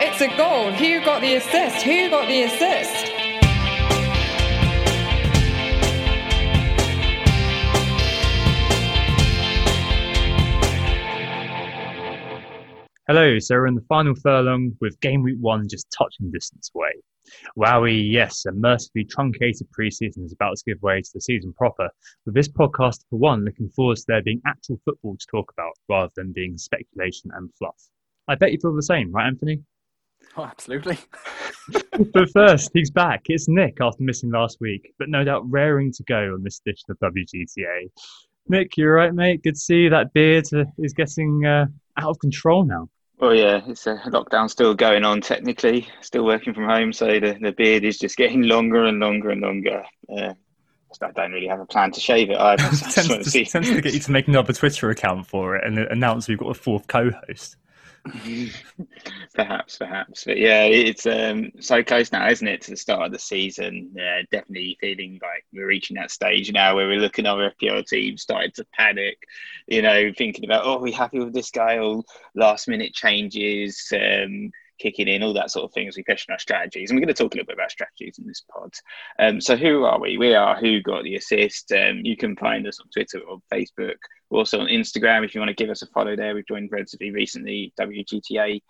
It's a goal. Who got the assist? Who got the assist? Hello, so we're in the final furlong with game week one just touching distance away. Wowie, yes, a mercifully truncated preseason is about to give way to the season proper, with this podcast, for one, looking forward to there being actual football to talk about rather than being speculation and fluff. I bet you feel the same, right, Anthony? Oh, absolutely. but first, he's back. It's Nick after missing last week, but no doubt raring to go on this edition of WGTA. Nick, you're right, mate. Good to see you. That beard uh, is getting uh, out of control now. Well, yeah, it's a lockdown still going on technically, still working from home, so the, the beard is just getting longer and longer and longer. Uh, I don't really have a plan to shave it either. So tends, to, tends to get you to make another Twitter account for it and announce we've got a fourth co-host. perhaps, perhaps, but yeah, it's um, so close now, isn't it, to the start of the season? Uh, definitely feeling like we're reaching that stage now where we're looking at our FPL team, starting to panic. You know, thinking about, oh, are we happy with this guy? Or last minute changes. Um, kicking in, all that sort of things. We question our strategies, and we're going to talk a little bit about strategies in this pod. Um, so, who are we? We are Who Got the Assist. Um, you can find us on Twitter or Facebook, We're also on Instagram if you want to give us a follow there. We've joined relatively recently. WGTA.fpl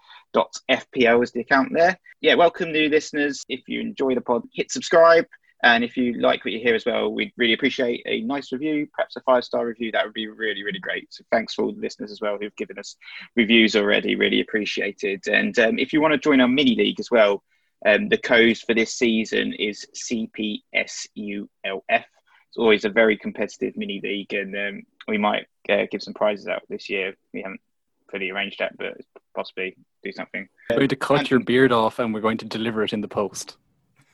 is the account there. Yeah, welcome new listeners. If you enjoy the pod, hit subscribe. And if you like what you hear as well, we'd really appreciate a nice review, perhaps a five star review. That would be really, really great. So thanks for all the listeners as well who've given us reviews already. Really appreciated. And um, if you want to join our mini league as well, um, the code for this season is CPSULF. It's always a very competitive mini league, and um, we might uh, give some prizes out this year. We haven't fully arranged that, but possibly do something. We're going to cut your beard off, and we're going to deliver it in the post.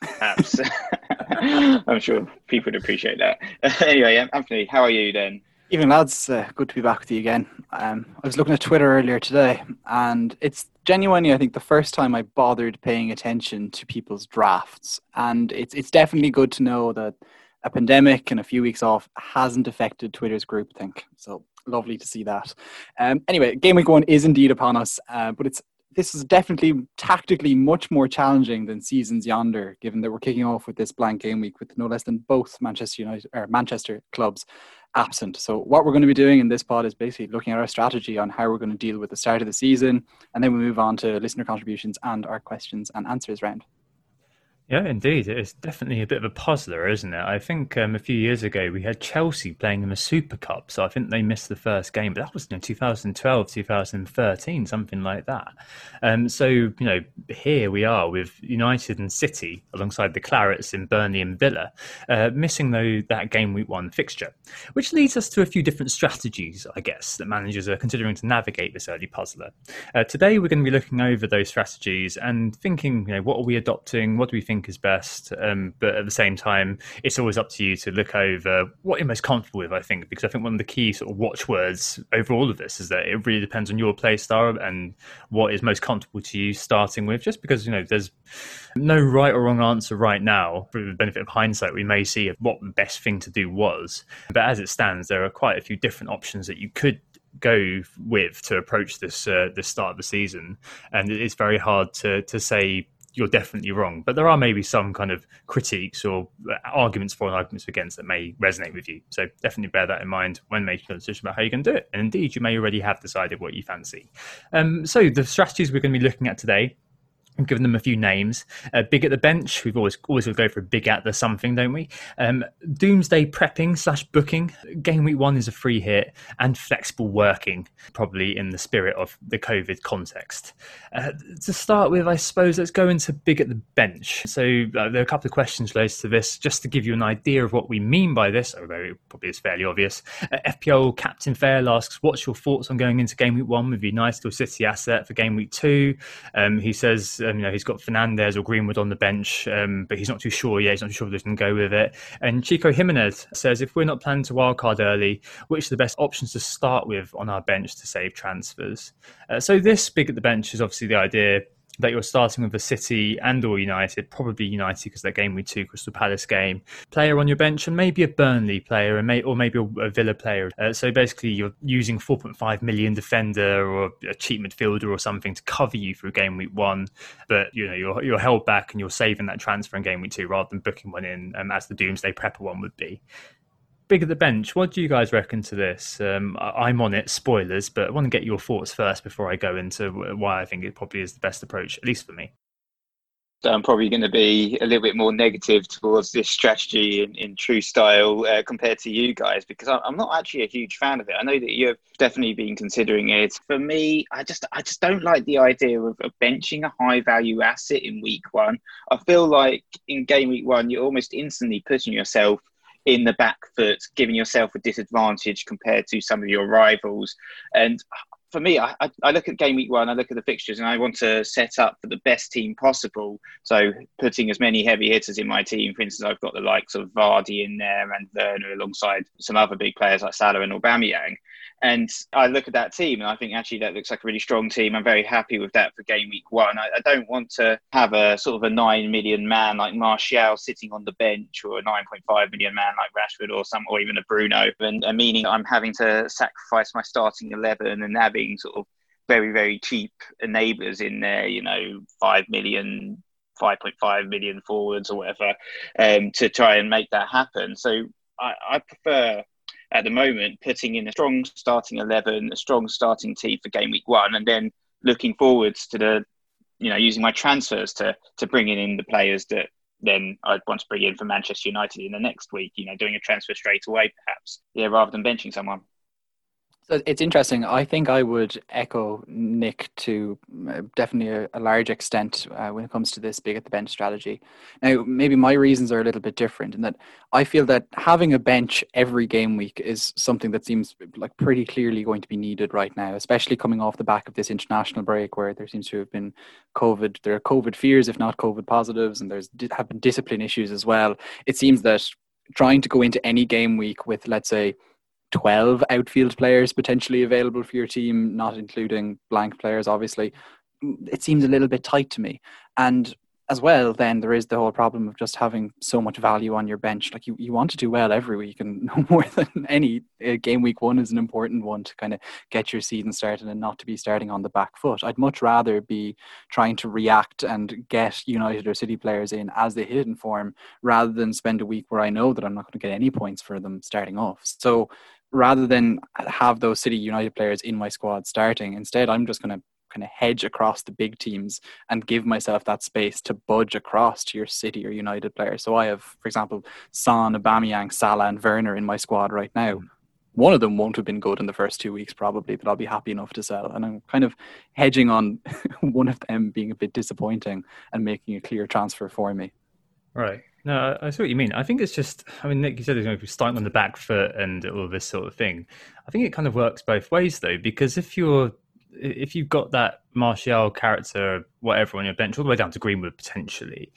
Apps. I'm sure people would appreciate that. anyway, Anthony, how are you then? Even lads, uh, good to be back with you again. Um, I was looking at Twitter earlier today, and it's genuinely, I think, the first time I bothered paying attention to people's drafts. And it's it's definitely good to know that a pandemic and a few weeks off hasn't affected Twitter's groupthink. So lovely to see that. Um, anyway, game week one is indeed upon us, uh, but it's this is definitely tactically much more challenging than seasons yonder, given that we're kicking off with this blank game week with no less than both Manchester United or Manchester clubs absent. So what we're going to be doing in this pod is basically looking at our strategy on how we're going to deal with the start of the season, and then we move on to listener contributions and our questions and answers round. Yeah, indeed. It's definitely a bit of a puzzler, isn't it? I think um, a few years ago we had Chelsea playing in the Super Cup, so I think they missed the first game, but that was know, 2012, 2013, something like that. Um, so, you know, here we are with United and City alongside the Clarets in Burnley and Villa, uh, missing though that game week one fixture, which leads us to a few different strategies, I guess, that managers are considering to navigate this early puzzler. Uh, today we're going to be looking over those strategies and thinking, you know, what are we adopting? What do we think? Think is best. Um, but at the same time, it's always up to you to look over what you're most comfortable with. I think because I think one of the key sort of watchwords over all of this is that it really depends on your play style and what is most comfortable to you starting with. Just because you know there's no right or wrong answer right now. For the benefit of hindsight, we may see what the best thing to do was. But as it stands, there are quite a few different options that you could go with to approach this uh, this start of the season, and it's very hard to to say you're definitely wrong. But there are maybe some kind of critiques or arguments for and arguments against that may resonate with you. So definitely bear that in mind when making a decision about how you're going to do it. And indeed, you may already have decided what you fancy. Um, so the strategies we're going to be looking at today I've given them a few names. Uh, big at the bench. We've always always will go for a big at the something, don't we? Um, doomsday prepping slash booking. Game week one is a free hit and flexible working, probably in the spirit of the COVID context. Uh, to start with, I suppose let's go into big at the bench. So uh, there are a couple of questions related to this, just to give you an idea of what we mean by this. Although it probably is fairly obvious. Uh, FPL Captain Fair asks, "What's your thoughts on going into game week one with United or City asset for game week two? Um, he says um, you know, he's got Fernandes or Greenwood on the bench, um, but he's not too sure yet. He's not too sure they can go with it. And Chico Jimenez says, if we're not planning to wildcard early, which are the best options to start with on our bench to save transfers? Uh, so this big at the bench is obviously the idea that you're starting with a City and or United, probably United because that game we two Crystal Palace game. Player on your bench, and maybe a Burnley player, and may, or maybe a, a Villa player. Uh, so basically, you're using 4.5 million defender or a cheap midfielder or something to cover you through game week one, but you know you're you're held back and you're saving that transfer in game week two rather than booking one in um, as the Doomsday Prepper one would be big at the bench. What do you guys reckon to this? Um, I'm on it, spoilers, but I want to get your thoughts first before I go into why I think it probably is the best approach, at least for me. So I'm probably going to be a little bit more negative towards this strategy in, in true style uh, compared to you guys because I'm not actually a huge fan of it. I know that you've definitely been considering it. For me, I just I just don't like the idea of, of benching a high value asset in week one. I feel like in game week one, you're almost instantly putting yourself in the back foot, giving yourself a disadvantage compared to some of your rivals. And for me, I, I, look at game week one, I look at the fixtures, and I want to set up for the best team possible. So, putting as many heavy hitters in my team, for instance, I've got the likes of Vardy in there and Werner alongside some other big players like Salah and Aubameyang. And I look at that team and I think actually that looks like a really strong team. I'm very happy with that for game week one. I, I don't want to have a sort of a nine million man like Martial sitting on the bench or a 9.5 million man like Rashford or some or even a Bruno, and, and meaning I'm having to sacrifice my starting eleven and having sort of very very cheap enablers in there. You know, five million 5.5 million forwards or whatever um, to try and make that happen. So I, I, prefer at the moment, putting in a strong starting 11, a strong starting team for game week one, and then looking forwards to the, you know, using my transfers to, to bringing in the players that then I'd want to bring in for Manchester United in the next week, you know, doing a transfer straight away, perhaps, yeah, rather than benching someone. It's interesting. I think I would echo Nick to uh, definitely a, a large extent uh, when it comes to this big at the bench strategy. Now, maybe my reasons are a little bit different in that I feel that having a bench every game week is something that seems like pretty clearly going to be needed right now, especially coming off the back of this international break where there seems to have been COVID. There are COVID fears, if not COVID positives, and there's have been discipline issues as well. It seems that trying to go into any game week with, let's say, 12 outfield players potentially available for your team, not including blank players, obviously, it seems a little bit tight to me. And as well, then there is the whole problem of just having so much value on your bench. Like you, you want to do well every week, and no more than any uh, game week one is an important one to kind of get your season started and not to be starting on the back foot. I'd much rather be trying to react and get United or City players in as they hit in form rather than spend a week where I know that I'm not going to get any points for them starting off. So rather than have those City United players in my squad starting, instead I'm just going to kind of hedge across the big teams and give myself that space to budge across to your City or United players. So I have, for example, Son, Aubameyang, Salah, and Werner in my squad right now. Mm. One of them won't have been good in the first two weeks, probably, but I'll be happy enough to sell. And I'm kind of hedging on one of them being a bit disappointing and making a clear transfer for me. Right. No, I see what you mean. I think it's just, I mean, Nick, you said it's going to be starting on the back foot and all this sort of thing. I think it kind of works both ways though, because if you're, if you've got that Martial character, whatever on your bench, all the way down to Greenwood potentially,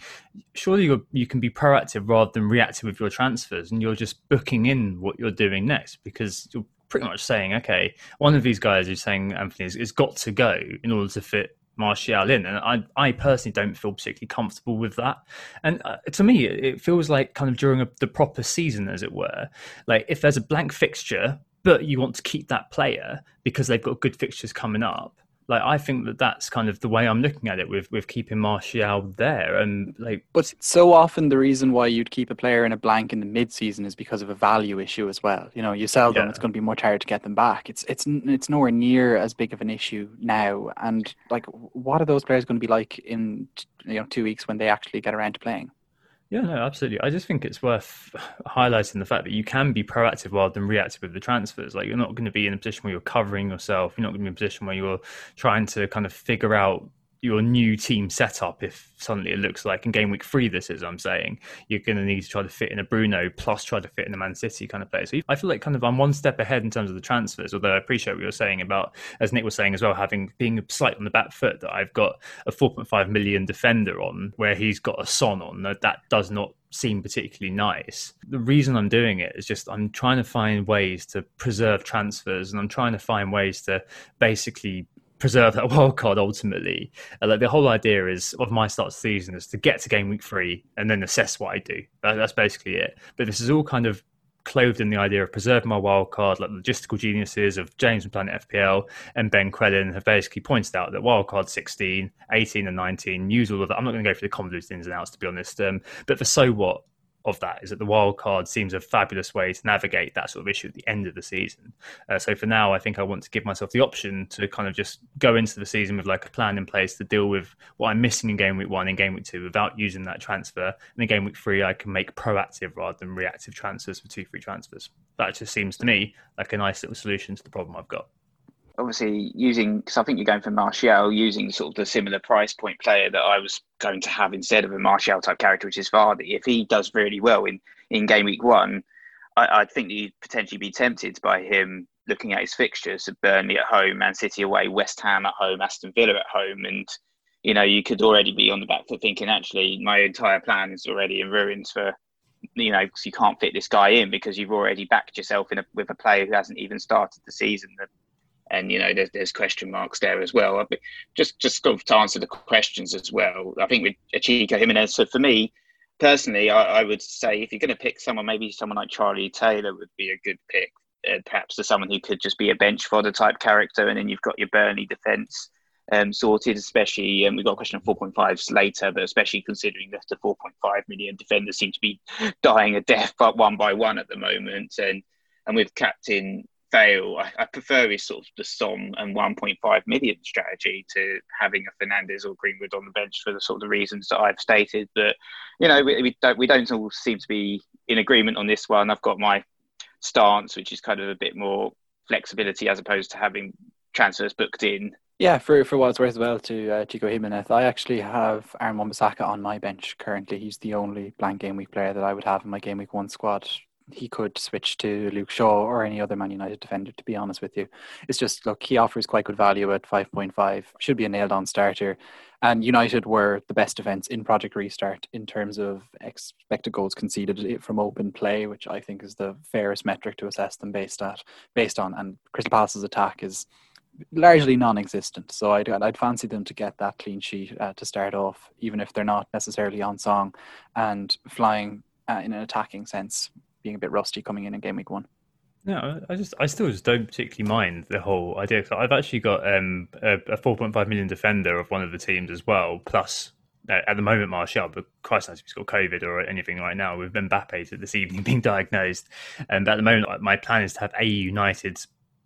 surely you you can be proactive rather than reactive with your transfers, and you're just booking in what you're doing next because you're pretty much saying, okay, one of these guys is saying Anthony has got to go in order to fit Martial in, and I, I personally don't feel particularly comfortable with that. And uh, to me, it feels like kind of during a, the proper season, as it were. Like if there's a blank fixture, but you want to keep that player because they've got good fixtures coming up, like I think that that's kind of the way I'm looking at it with with keeping Martial there and like. But so often the reason why you'd keep a player in a blank in the mid season is because of a value issue as well. You know, you sell them, yeah. it's going to be much harder to get them back. It's it's it's nowhere near as big of an issue now. And like, what are those players going to be like in you know two weeks when they actually get around to playing? Yeah, no, absolutely. I just think it's worth highlighting the fact that you can be proactive rather than reactive with the transfers. Like you're not going to be in a position where you're covering yourself. You're not going to be in a position where you're trying to kind of figure out your new team setup if suddenly it looks like in game week three this is I'm saying you're going to need to try to fit in a Bruno plus try to fit in a Man City kind of player. So I feel like kind of I'm one step ahead in terms of the transfers. Although I appreciate what you're saying about as Nick was saying as well, having being slight on the back foot that I've got a 4.5 million defender on where he's got a Son on that that does not seem particularly nice. The reason I'm doing it is just I'm trying to find ways to preserve transfers and I'm trying to find ways to basically preserve that wild card ultimately. Uh, like the whole idea is of my start season is to get to game week three and then assess what I do. That, that's basically it. But this is all kind of clothed in the idea of preserving my wild card, like the logistical geniuses of James from Planet FPL and Ben Crellin have basically pointed out that wild card 16, 18, and 19 use all of that. I'm not going to go through the convoluted ins and outs to be honest, um, but for so what, of that is that the wild card seems a fabulous way to navigate that sort of issue at the end of the season. Uh, so for now, I think I want to give myself the option to kind of just go into the season with like a plan in place to deal with what I'm missing in game week one and game week two without using that transfer. And in game week three, I can make proactive rather than reactive transfers for two free transfers. That just seems to me like a nice little solution to the problem I've got obviously using because I think you're going for Martial using sort of the similar price point player that I was going to have instead of a Martial type character, which is Vardy. If he does really well in in game week one, I, I think you'd potentially be tempted by him looking at his fixtures of Burnley at home, Man City away, West Ham at home, Aston Villa at home, and you know you could already be on the back foot thinking actually my entire plan is already in ruins for you know because you can't fit this guy in because you've already backed yourself in a, with a player who hasn't even started the season and you know there's, there's question marks there as well. Just just sort of to answer the questions as well. I think with Chico Jimenez. So for me personally, I, I would say if you're going to pick someone, maybe someone like Charlie Taylor would be a good pick. Uh, perhaps to someone who could just be a bench fodder type character, and then you've got your Burnley defence um, sorted, especially, and um, we've got a question of 4.5s later, but especially considering that the 4.5 million defenders seem to be dying a death but one by one at the moment. And and with captain fail. I, I, prefer his sort of the Son and 1.5 million strategy to having a Fernandes or Greenwood on the bench for the sort of the reasons that I've stated. But you know, we, we don't we don't all seem to be in agreement on this one. I've got my stance, which is kind of a bit more flexibility as opposed to having transfers booked in. Yeah, for for what it's worth as well to uh, Chico Jimenez, I actually have Aaron Wan-Bissaka on my bench currently. He's the only blank game week player that I would have in my game week one squad he could switch to Luke Shaw or any other Man United defender, to be honest with you. It's just, look, he offers quite good value at 5.5, should be a nailed on starter. And United were the best defence in Project Restart in terms of expected goals conceded from open play, which I think is the fairest metric to assess them based at based on. And Crystal Palace's attack is largely non-existent. So I'd, I'd fancy them to get that clean sheet uh, to start off, even if they're not necessarily on song and flying uh, in an attacking sense being a bit rusty coming in in game week one. No, I just I still just don't particularly mind the whole idea. I've actually got um, a, a 4.5 million defender of one of the teams as well. Plus, uh, at the moment, Martial, but Christ knows if he's got COVID or anything right now. With Mbappe this evening being diagnosed, and at the moment, my plan is to have a United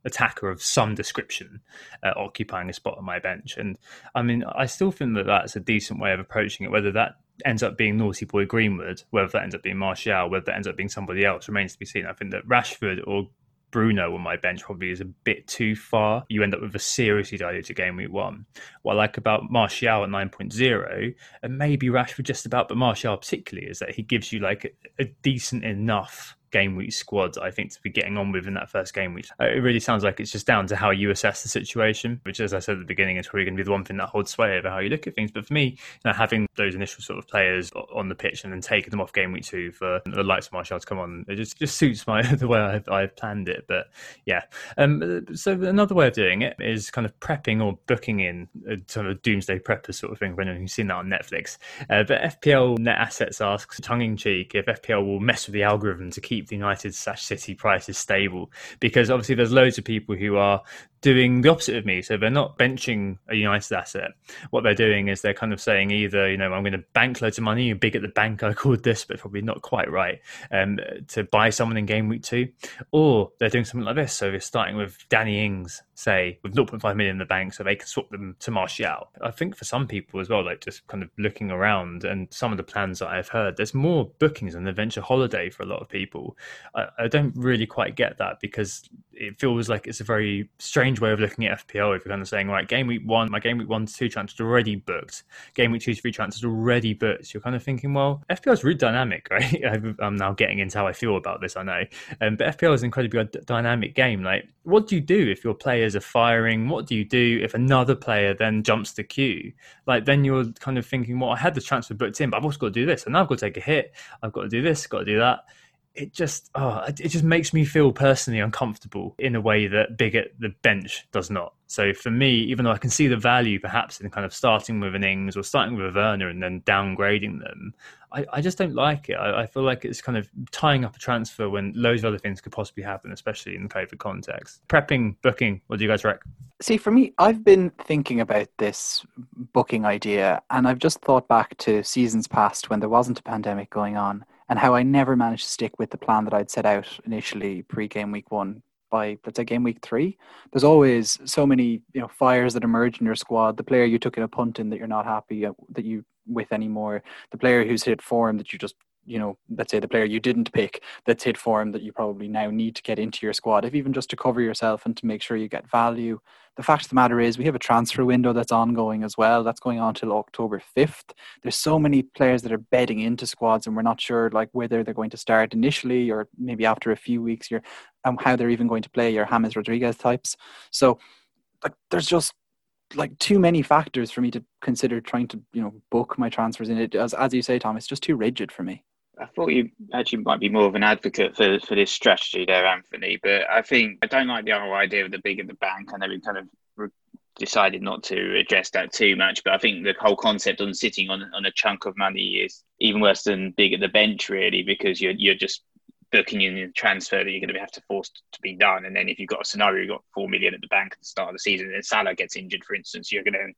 attacker of some description uh, occupying a spot on my bench. And I mean, I still think that that's a decent way of approaching it. Whether that ends up being Naughty Boy Greenwood, whether that ends up being Martial, whether that ends up being somebody else remains to be seen. I think that Rashford or Bruno on my bench probably is a bit too far. You end up with a seriously diluted game week one. What I like about Martial at 9.0, and maybe Rashford just about, but Martial particularly, is that he gives you like a, a decent enough game week squad, I think, to be getting on with in that first game week. Uh, it really sounds like it's just down to how you assess the situation, which, as I said at the beginning, is probably going to be the one thing that holds sway over how you look at things. But for me, you know, having those initial sort of players on the pitch and then taking them off game week two for the likes of Martial to come on, it just, just suits my the way I've, I've planned it. But yeah, um, so another way of doing it is kind of prepping or booking in a sort of doomsday prepper sort of thing. Anyone who's seen that on Netflix, uh, but FPL Net Assets asks, tongue in cheek, if FPL will mess with the algorithm to keep keep the United City prices stable because obviously there's loads of people who are doing the opposite of me. So they're not benching a United asset. What they're doing is they're kind of saying either, you know, I'm going to bank loads of money, big at the bank, I called this, but probably not quite right, um, to buy someone in game week two, or they're doing something like this. So they're starting with Danny Ings, say, with 0.5 million in the bank, so they can swap them to Martial. I think for some people as well, like just kind of looking around and some of the plans that I've heard, there's more bookings on the venture holiday for a lot of people. I, I don't really quite get that because it feels like it's a very strange way of looking at FPL if you're kind of saying, right, game week one, my game week one two transfers already booked, game week two three transfers already booked. You're kind of thinking, well, FPL is really dynamic, right? I'm now getting into how I feel about this, I know. Um, but FPL is an incredibly dynamic game. Like, what do you do if your players are firing? What do you do if another player then jumps the queue? Like, then you're kind of thinking, well, I had the transfer booked in, but I've also got to do this, and now I've got to take a hit. I've got to do this, got to do that it just oh, it just makes me feel personally uncomfortable in a way that big at the bench does not. So for me, even though I can see the value perhaps in kind of starting with an Ings or starting with a Werner and then downgrading them, I, I just don't like it. I, I, feel like it's kind of tying up a transfer when loads of other things could possibly happen, especially in the COVID context. Prepping, booking, what do you guys reckon? See, for me, I've been thinking about this booking idea and I've just thought back to seasons past when there wasn't a pandemic going on and how I never managed to stick with the plan that I'd set out initially pre game week one by let's say game week three. There's always so many you know fires that emerge in your squad. The player you took in a punt in that you're not happy uh, that you with anymore. The player who's hit form that you just you know, let's say the player you didn't pick that's hit form that you probably now need to get into your squad, if even just to cover yourself and to make sure you get value. The fact of the matter is, we have a transfer window that's ongoing as well. That's going on till October 5th. There's so many players that are bedding into squads, and we're not sure like whether they're going to start initially or maybe after a few weeks, and um, how they're even going to play your James Rodriguez types. So, like, there's just like too many factors for me to consider trying to you know book my transfers in it as as you say tom it's just too rigid for me I thought you actually might be more of an advocate for, for this strategy there, Anthony. But I think I don't like the whole idea of the big at the bank. I know we kind of decided not to address that too much, but I think the whole concept on sitting on on a chunk of money is even worse than big at the bench, really, because you're you're just booking in a transfer that you're going to have to force to be done. And then if you've got a scenario, you've got four million at the bank at the start of the season, and Salah gets injured, for instance, you're going to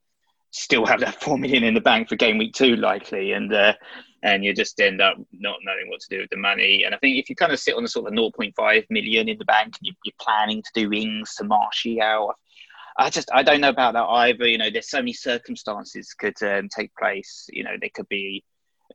still have that four million in the bank for game week two, likely, and uh, and you just end up not knowing what to do with the money. And I think if you kind of sit on a sort of 0.5 million in the bank and you're planning to do Ings to Martial, I just I don't know about that either. You know, there's so many circumstances could um, take place. You know, there could be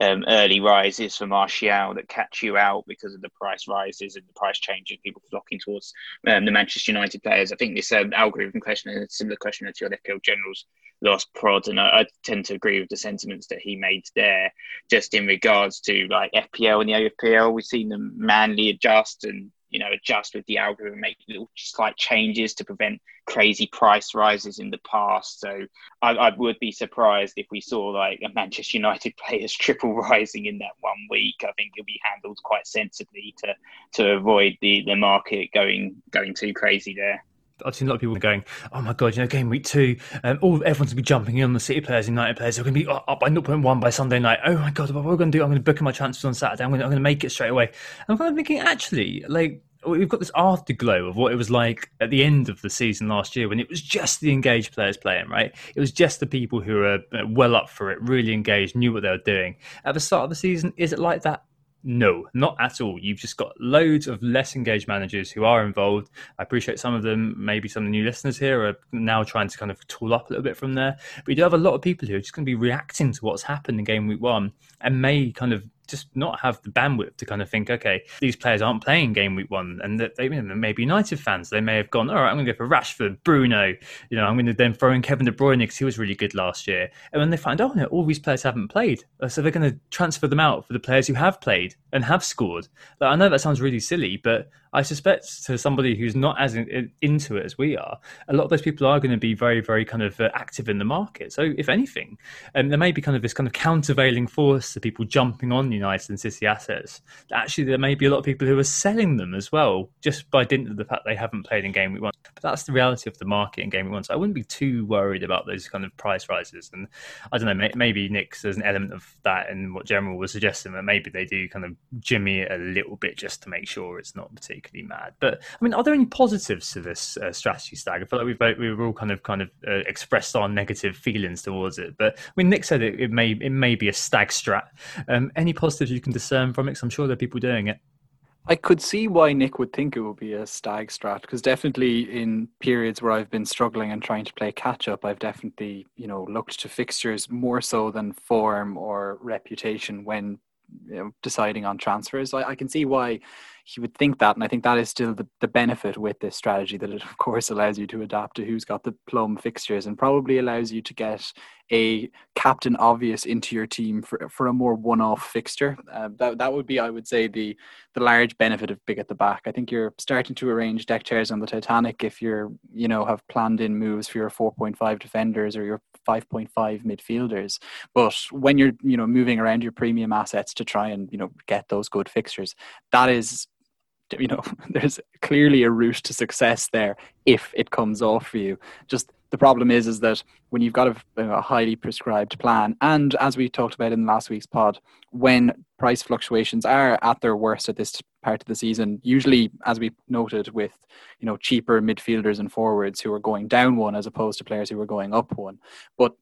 um, early rises for Martial that catch you out because of the price rises and the price changes, people flocking towards um, the Manchester United players. I think this um, algorithm question is a similar question to your FPL Generals last prod, and I, I, tend to agree with the sentiments that he made there. Just in regards to like FPL and the AFPL, we've seen them manly adjust and you know adjust with the algorithm, make little slight changes to prevent crazy price rises in the past. So I, I would be surprised if we saw like a Manchester United players triple rising in that one week. I think it'll be handled quite sensibly to to avoid the the market going going too crazy there. I've seen a lot of people going, "Oh my god, you know, game week two, um, all everyone's gonna be jumping in on the City players, United players. They're gonna be up by 0.1 by Sunday night. Oh my god, what we're we gonna do? I'm gonna book my transfers on Saturday. I'm gonna, I'm gonna make it straight away." I'm kind of thinking, actually, like we've got this afterglow of what it was like at the end of the season last year when it was just the engaged players playing, right? It was just the people who were uh, well up for it, really engaged, knew what they were doing. At the start of the season, is it like that? No, not at all. You've just got loads of less engaged managers who are involved. I appreciate some of them, maybe some of the new listeners here are now trying to kind of tool up a little bit from there. But you do have a lot of people who are just going to be reacting to what's happened in game week one and may kind of just not have the bandwidth to kind of think, okay, these players aren't playing game week one, and that they may be United fans. They may have gone, all right, I'm going to go for Rashford, Bruno. You know, I'm going to then throw in Kevin De Bruyne because he was really good last year. And when they find, oh no, all these players haven't played, uh, so they're going to transfer them out for the players who have played and have scored. Like, I know that sounds really silly, but I suspect to somebody who's not as in, into it as we are, a lot of those people are going to be very, very kind of uh, active in the market. So, if anything, um, there may be kind of this kind of countervailing force to people jumping on United and City assets. Actually, there may be a lot of people who are selling them as well, just by dint of the fact they haven't played in game week one. But that's the reality of the market in gaming one. So I wouldn't be too worried about those kind of price rises. And I don't know, maybe Nick's there's an element of that in what General was suggesting that maybe they do kind of jimmy it a little bit just to make sure it's not particularly mad. But I mean, are there any positives to this uh, strategy stag? I feel like we've we've all kind of kind of uh, expressed our negative feelings towards it. But I mean, Nick said it, it may it may be a stag strat. Um, any positives you can discern from it? I'm sure there are people doing it. I could see why Nick would think it would be a stag strat because definitely in periods where I've been struggling and trying to play catch up, I've definitely you know looked to fixtures more so than form or reputation when you know, deciding on transfers. I, I can see why he would think that. And I think that is still the, the benefit with this strategy that it, of course, allows you to adapt to who's got the plum fixtures and probably allows you to get a captain obvious into your team for, for a more one off fixture. Uh, that, that would be, I would say, the, the large benefit of big at the back. I think you're starting to arrange deck chairs on the Titanic if you're, you know, have planned in moves for your 4.5 defenders or your 5.5 midfielders. But when you're, you know, moving around your premium assets to try and, you know, get those good fixtures, that is you know there's clearly a route to success there if it comes off for you. Just the problem is is that when you've got a, a, highly prescribed plan and as we talked about in last week's pod when price fluctuations are at their worst at this part of the season usually as we noted with you know cheaper midfielders and forwards who are going down one as opposed to players who are going up one. But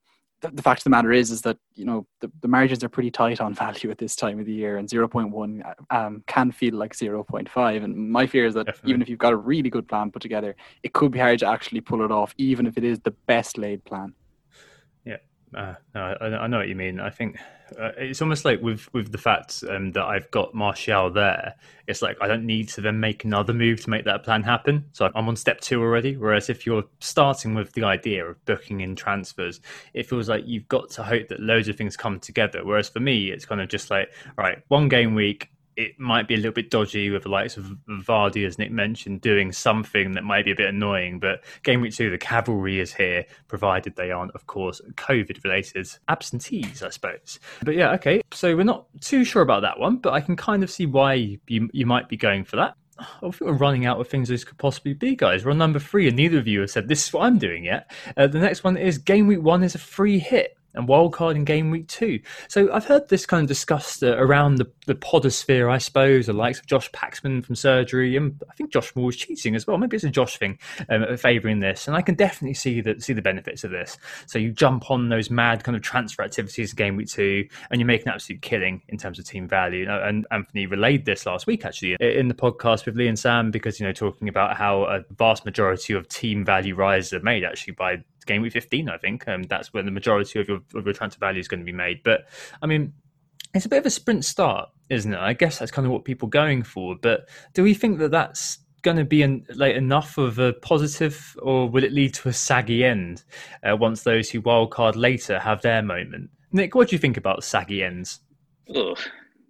the, the, fact of the matter is, is that you know the, the margins are pretty tight on value at this time of the year, and zero point one um, can feel like zero point five. And my fear is that Definitely. even if you've got a really good plan put together, it could be hard to actually pull it off, even if it is the best laid plan. Uh, no, I, I, know what you mean. I think uh, it's almost like with with the fact um, that I've got Martial there. It's like I don't need to then make another move to make that plan happen. So I'm on step two already. Whereas if you're starting with the idea of booking in transfers, it feels like you've got to hope that loads of things come together. Whereas for me, it's kind of just like, all right, one game week, it might be a little bit dodgy with the likes of Vardy, as Nick mentioned, doing something that might be a bit annoying. But game week two, the cavalry is here, provided they aren't, of course, COVID related absentees, I suppose. But yeah, okay. So we're not too sure about that one, but I can kind of see why you, you might be going for that. I think we're running out of things this could possibly be, guys. We're on number three, and neither of you have said this is what I'm doing yet. Uh, the next one is game week one is a free hit and wildcard in game week two. So I've heard this kind of discussed uh, around the, the podosphere, I suppose, the likes of Josh Paxman from Surgery, and I think Josh Moore is cheating as well. Maybe it's a Josh thing um, favouring this, and I can definitely see that see the benefits of this. So you jump on those mad kind of transfer activities in game week two, and you make an absolute killing in terms of team value. And Anthony relayed this last week actually in the podcast with Lee and Sam because you know talking about how a vast majority of team value rises are made actually by game week 15, I think. Um, that's where the majority of your, of your transfer value is going to be made. But I mean, it's a bit of a sprint start, isn't it? I guess that's kind of what people are going for. But do we think that that's going to be an, like enough of a positive, or will it lead to a saggy end uh, once those who wildcard later have their moment? Nick, what do you think about saggy ends? Ugh.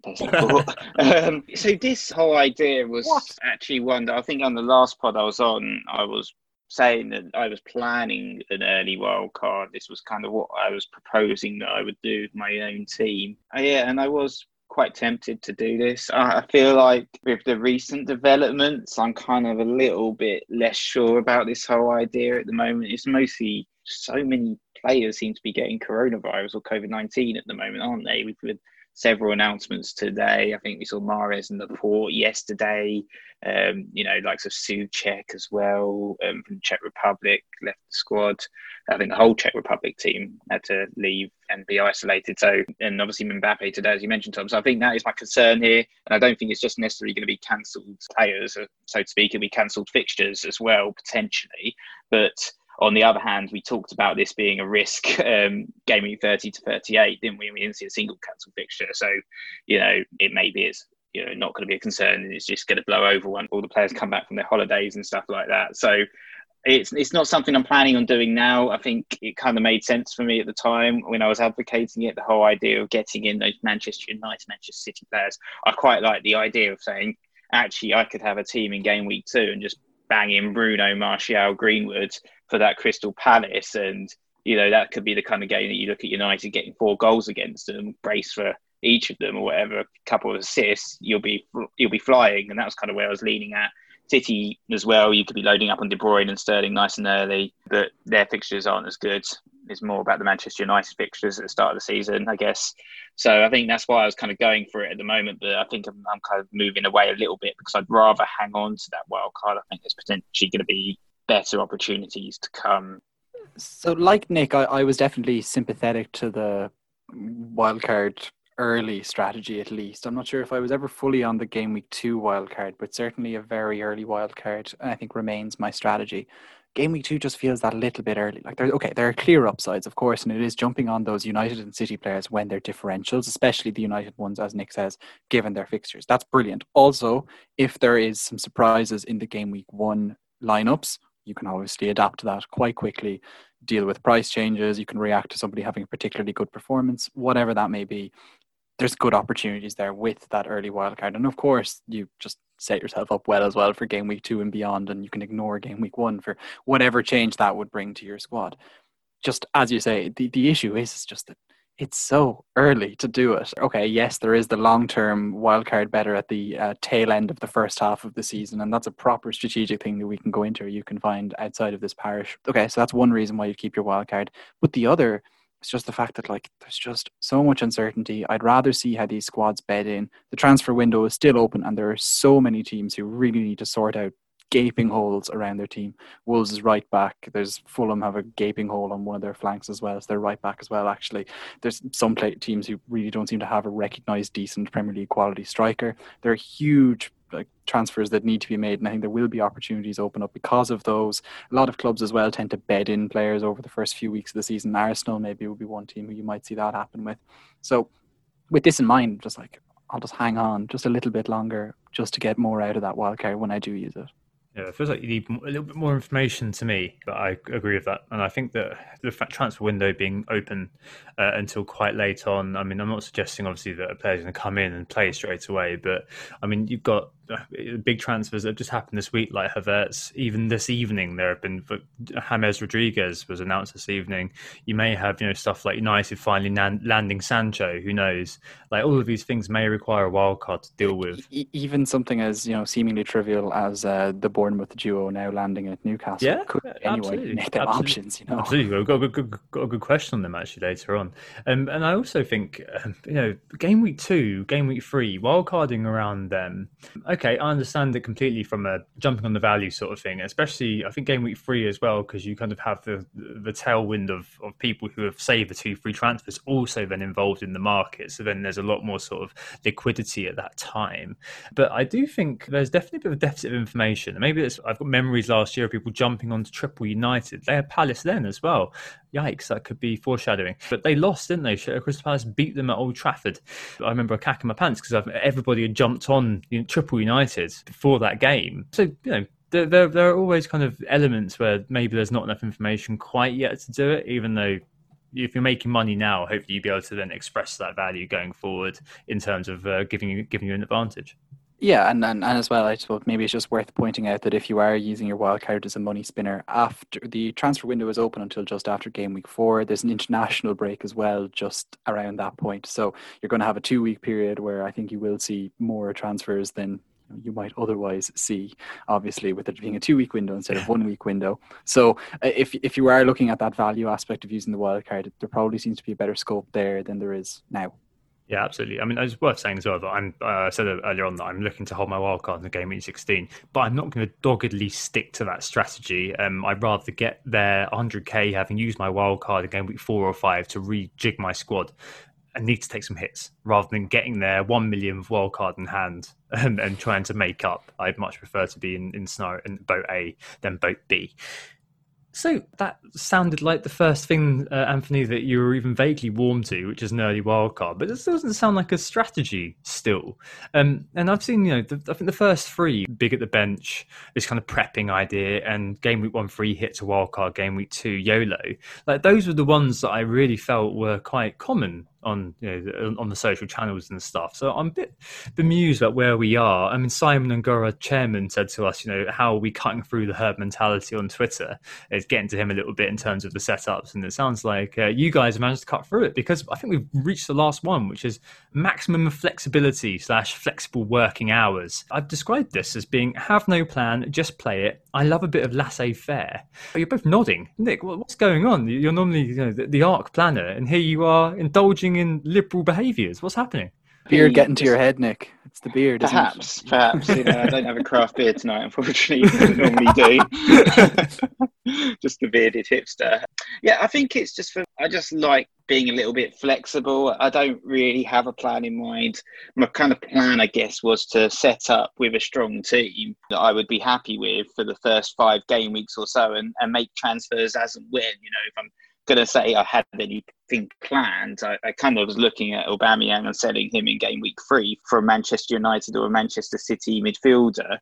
um, so this whole idea was what? actually one that I think on the last pod I was on, I was saying that I was planning an early wild card. This was kind of what I was proposing that I would do with my own team. Uh, yeah, and I was quite tempted to do this. I feel like with the recent developments, I'm kind of a little bit less sure about this whole idea at the moment. It's mostly so many players seem to be getting coronavirus or COVID 19 at the moment, aren't they? With, with several announcements today. I think we saw Mahrez and Laporte yesterday. Um, you know, likes of Souček as well um, from Czech Republic left the squad. I think the whole Czech Republic team had to leave and be isolated. So, and obviously Mbappe today, as you mentioned, Tom. So I think that is my concern here, and I don't think it's just necessarily going to be cancelled players, uh, so to speak. It'll be cancelled fixtures as well potentially, but on the other hand, we talked about this being a risk um, gaming 30 to 38, didn't we? We didn't see a single cancelled fixture. So, you know, it maybe is you know not going to be a concern and it's just going to blow over when all the players come back from their holidays and stuff like that. So it's it's not something I'm planning on doing now. I think it kind of made sense for me at the time when I was advocating it. The whole idea of getting in those Manchester United, Manchester City players. I quite like the idea of saying, actually, I could have a team in game week two and just bang in Bruno, Martial, Greenwood for that Crystal Palace, and you know that could be the kind of game that you look at United getting four goals against them, brace for each of them or whatever, a couple of assists, you'll be you'll be flying, and that was kind of where I was leaning at City as well, you could be loading up on De Bruyne and Sterling nice and early, but their fixtures aren't as good. It's more about the Manchester United fixtures at the start of the season, I guess. So I think that's why I was kind of going for it at the moment, but I think I'm, I'm kind of moving away a little bit because I'd rather hang on to that wild card. I think it's potentially going to be better opportunities to come. So, like Nick, I, I was definitely sympathetic to the wildcard early strategy at least. I'm not sure if I was ever fully on the game week two wildcard, but certainly a very early wildcard, I think remains my strategy. Game week two just feels that a little bit early. Like there's okay, there are clear upsides, of course, and it is jumping on those United and City players when they're differentials, especially the United ones, as Nick says, given their fixtures. That's brilliant. Also, if there is some surprises in the game week one lineups, you can obviously adapt to that quite quickly deal with price changes you can react to somebody having a particularly good performance whatever that may be there's good opportunities there with that early wildcard. And of course, you just set yourself up well as well for game week two and beyond, and you can ignore game week one for whatever change that would bring to your squad. Just as you say, the, the issue is, is just that it's so early to do it. Okay, yes, there is the long term wildcard better at the uh, tail end of the first half of the season, and that's a proper strategic thing that we can go into you can find outside of this parish. Okay, so that's one reason why you keep your wildcard. But the other is just the fact that like there's just so much uncertainty. I'd rather see how these squads bed in. The transfer window is still open, and there are so many teams who really need to sort out gaping holes around their team. Wolves is right back. There's Fulham have a gaping hole on one of their flanks as well as their right back as well. Actually, there's some play- teams who really don't seem to have a recognised decent Premier League quality striker. There are huge like transfers that need to be made, and I think there will be opportunities open up because of those. A lot of clubs as well tend to bed in players over the first few weeks of the season. Arsenal maybe would be one team who you might see that happen with. So, with this in mind, just like I'll just hang on just a little bit longer just to get more out of that wildcard when I do use it. Yeah, it feels like you need a little bit more information to me, but I agree with that. And I think that the transfer window being open uh, until quite late on, I mean, I'm not suggesting obviously that a player's going to come in and play straight away, but I mean, you've got big transfers that have just happened this week, like Havertz. Even this evening, there have been James Rodriguez was announced this evening. You may have you know stuff like United finally landing Sancho. Who knows? Like all of these things may require a wild card to deal with. Even something as you know seemingly trivial as uh, the Bournemouth duo now landing at Newcastle. Yeah, could anyway make them options. You know, absolutely. We've got a good, good, got a good question on them actually later on. Um, and I also think um, you know game week two, game week three, wild carding around them. Okay, okay, I understand it completely from a jumping on the value sort of thing, especially I think game week three as well, because you kind of have the the tailwind of, of people who have saved the two free transfers also then involved in the market. So then there's a lot more sort of liquidity at that time. But I do think there's definitely a bit of a deficit of information. Maybe it's, I've got memories last year of people jumping onto Triple United. They had Palace then as well. Yikes, that could be foreshadowing. But they lost, didn't they? Crystal Palace beat them at Old Trafford. I remember a cack in my pants because everybody had jumped on you know, Triple United before that game. So, you know, there, there, there are always kind of elements where maybe there's not enough information quite yet to do it, even though if you're making money now, hopefully you'll be able to then express that value going forward in terms of uh, giving you giving you an advantage. Yeah, and, and, and as well, I suppose maybe it's just worth pointing out that if you are using your wild card as a money spinner after the transfer window is open until just after game week four, there's an international break as well just around that point. So you're going to have a two week period where I think you will see more transfers than you might otherwise see, obviously, with it being a two week window instead of one week window. So, uh, if, if you are looking at that value aspect of using the wildcard, there probably seems to be a better scope there than there is now. Yeah, absolutely. I mean, it's worth saying as well that I'm. Uh, I said earlier on that I'm looking to hold my wild card in the game week 16, but I'm not going to doggedly stick to that strategy. Um, I'd rather get there 100k having used my wild card in game week four or five to rejig my squad and need to take some hits rather than getting there one million wild card in hand and, and trying to make up. I'd much prefer to be in in scenario in boat A than boat B. So that sounded like the first thing, uh, Anthony, that you were even vaguely warm to, which is an early wildcard. But it doesn't sound like a strategy still. Um, and I've seen, you know, the, I think the first three, big at the bench, this kind of prepping idea, and game week one free hit to wildcard, game week two YOLO. Like those were the ones that I really felt were quite common on you know on the social channels and stuff. So I'm a bit bemused about where we are. I mean, Simon Angora, chairman, said to us, you know, how are we cutting through the herd mentality on Twitter? It's getting to him a little bit in terms of the setups, and it sounds like uh, you guys managed to cut through it because I think we've reached the last one, which is maximum flexibility slash flexible working hours. I've described this as being have no plan, just play it. I love a bit of laissez faire. But You're both nodding, Nick. What's going on? You're normally you know, the, the arc planner, and here you are indulging in liberal behaviours. What's happening? Beard getting to your head, Nick. It's the beard. Perhaps, perhaps. You know, I don't have a craft beer tonight, unfortunately. I normally do. just the bearded hipster. Yeah, I think it's just for. I just like being a little bit flexible. I don't really have a plan in mind. My kind of plan, I guess, was to set up with a strong team that I would be happy with for the first five game weeks or so, and, and make transfers as and when. You know, if I'm going to say I had anything planned. I, I, kind of was looking at Aubameyang and selling him in game week three from Manchester United or a Manchester City midfielder.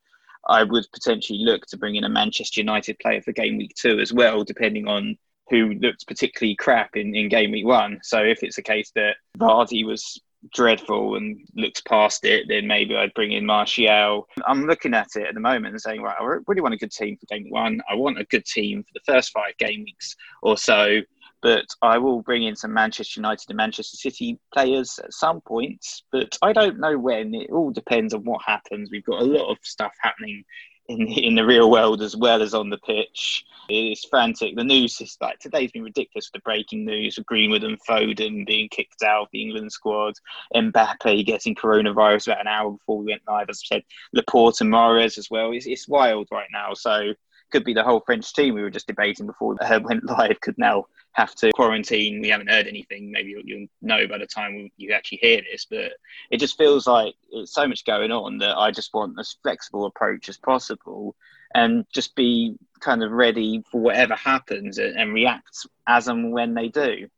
I would potentially look to bring in a Manchester United player for game week two as well, depending on who looked particularly crap in, in game week one. So if it's a case that Vardy was dreadful and looks past it, then maybe I'd bring in Martial. I'm looking at it at the moment and saying, right, I really want a good team for game one. I want a good team for the first five game weeks or so. But I will bring in some Manchester United and Manchester City players at some point. But I don't know when. It all depends on what happens. We've got a lot of stuff happening in in the real world as well as on the pitch. It is frantic. The news is like today's been ridiculous. The breaking news of Greenwood and Foden being kicked out of the England squad, Mbappe getting coronavirus about an hour before we went live. As I said, Laporte and Mahrez as well. It's, it's wild right now. So could be the whole French team we were just debating before went live could now have to quarantine. We haven't heard anything. Maybe you'll, you'll, know by the time you actually hear this, but it just feels like it's so much going on that I just want as flexible approach as possible and just be kind of ready for whatever happens and, and react as and when they do.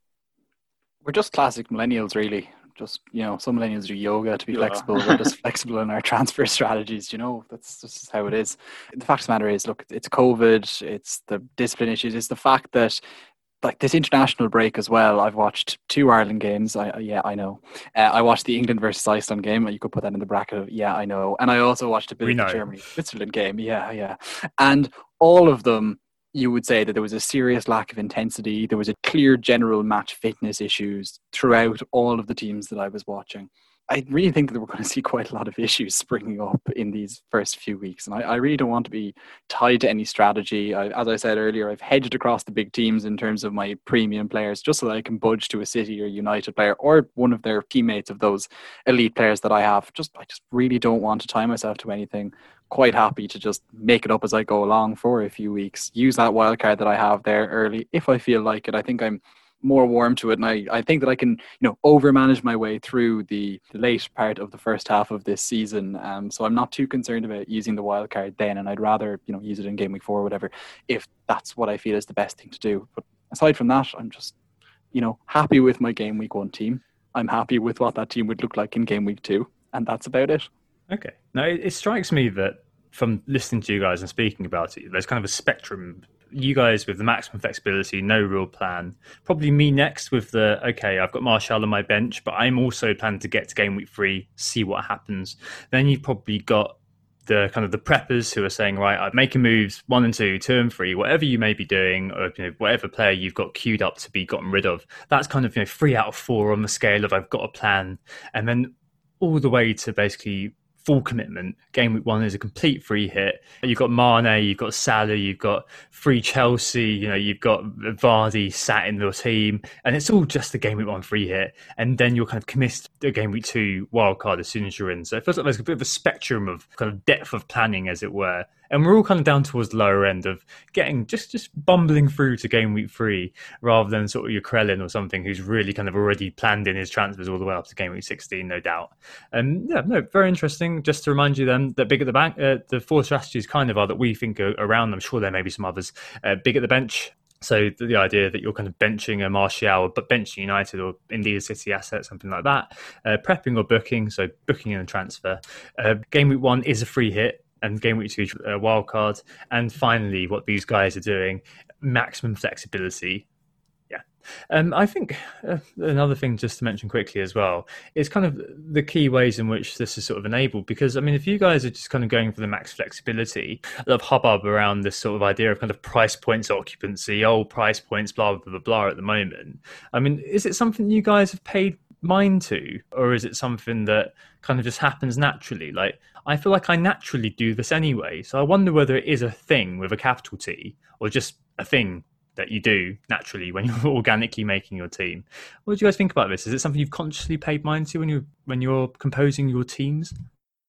We're just classic millennials, really just you know some millennials do yoga to be yeah. flexible we're just flexible in our transfer strategies you know that's just how it is the fact of the matter is look it's covid it's the discipline issues it's the fact that like this international break as well. I've watched two Ireland games. I yeah, I know. Uh, I watched the England versus Iceland game. You could put that in the bracket of yeah, I know. And I also watched a bit we of the Germany Switzerland game. Yeah, yeah. And all of them you would say that there was a serious lack of intensity. There was a clear general match fitness issues throughout all of the teams that I was watching. I really think that we're going to see quite a lot of issues springing up in these first few weeks. And I, I really don't want to be tied to any strategy. I, as I said earlier, I've hedged across the big teams in terms of my premium players just so that I can budge to a City or United player or one of their teammates of those elite players that I have. Just I just really don't want to tie myself to anything. Quite happy to just make it up as I go along for a few weeks. Use that wild card that I have there early if I feel like it. I think I'm more warm to it and I, I think that I can you know over manage my way through the, the late part of the first half of this season. Um, so I'm not too concerned about using the wild card then and I'd rather you know use it in game week four or whatever if that's what I feel is the best thing to do. But aside from that I'm just you know happy with my game week one team. I'm happy with what that team would look like in game week two and that's about it. Okay. Now it, it strikes me that from listening to you guys and speaking about it, there's kind of a spectrum you guys with the maximum flexibility, no real plan. Probably me next with the okay, I've got Martial on my bench, but I'm also planning to get to game week three, see what happens. Then you've probably got the kind of the preppers who are saying, right, I'm making moves one and two, two and three, whatever you may be doing, or you know, whatever player you've got queued up to be gotten rid of. That's kind of you know three out of four on the scale of I've got a plan, and then all the way to basically full commitment. Game week one is a complete free hit. You've got Mane, you've got Salah, you've got free Chelsea, you know, you've got Vardy sat in your team, and it's all just the game week one free hit. And then you're kind of committed to game week two wildcard as soon as you're in. So it feels like there's a bit of a spectrum of kind of depth of planning, as it were and we're all kind of down towards the lower end of getting just just bumbling through to game week three rather than sort of your Crellin or something who's really kind of already planned in his transfers all the way up to game week 16 no doubt. And yeah no very interesting. Just to remind you then that big at the bank uh, the four strategies kind of are that we think are around i'm sure there may be some others. Uh, big at the bench. So the idea that you're kind of benching a Martial, but benching United or indeed a City asset, something like that, uh, prepping or booking, so booking in a transfer. Uh, game week one is a free hit and game week two uh, wild card, and finally what these guys are doing maximum flexibility. Yeah, Um, I think uh, another thing just to mention quickly as well is kind of the key ways in which this is sort of enabled. Because I mean, if you guys are just kind of going for the max flexibility, a lot of hubbub around this sort of idea of kind of price points occupancy, old price points, blah blah blah blah. At the moment, I mean, is it something you guys have paid mind to, or is it something that kind of just happens naturally? Like, I feel like I naturally do this anyway, so I wonder whether it is a thing with a capital T or just a thing that you do naturally when you're organically making your team. What do you guys think about this? Is it something you've consciously paid mind to when you're when you're composing your teams?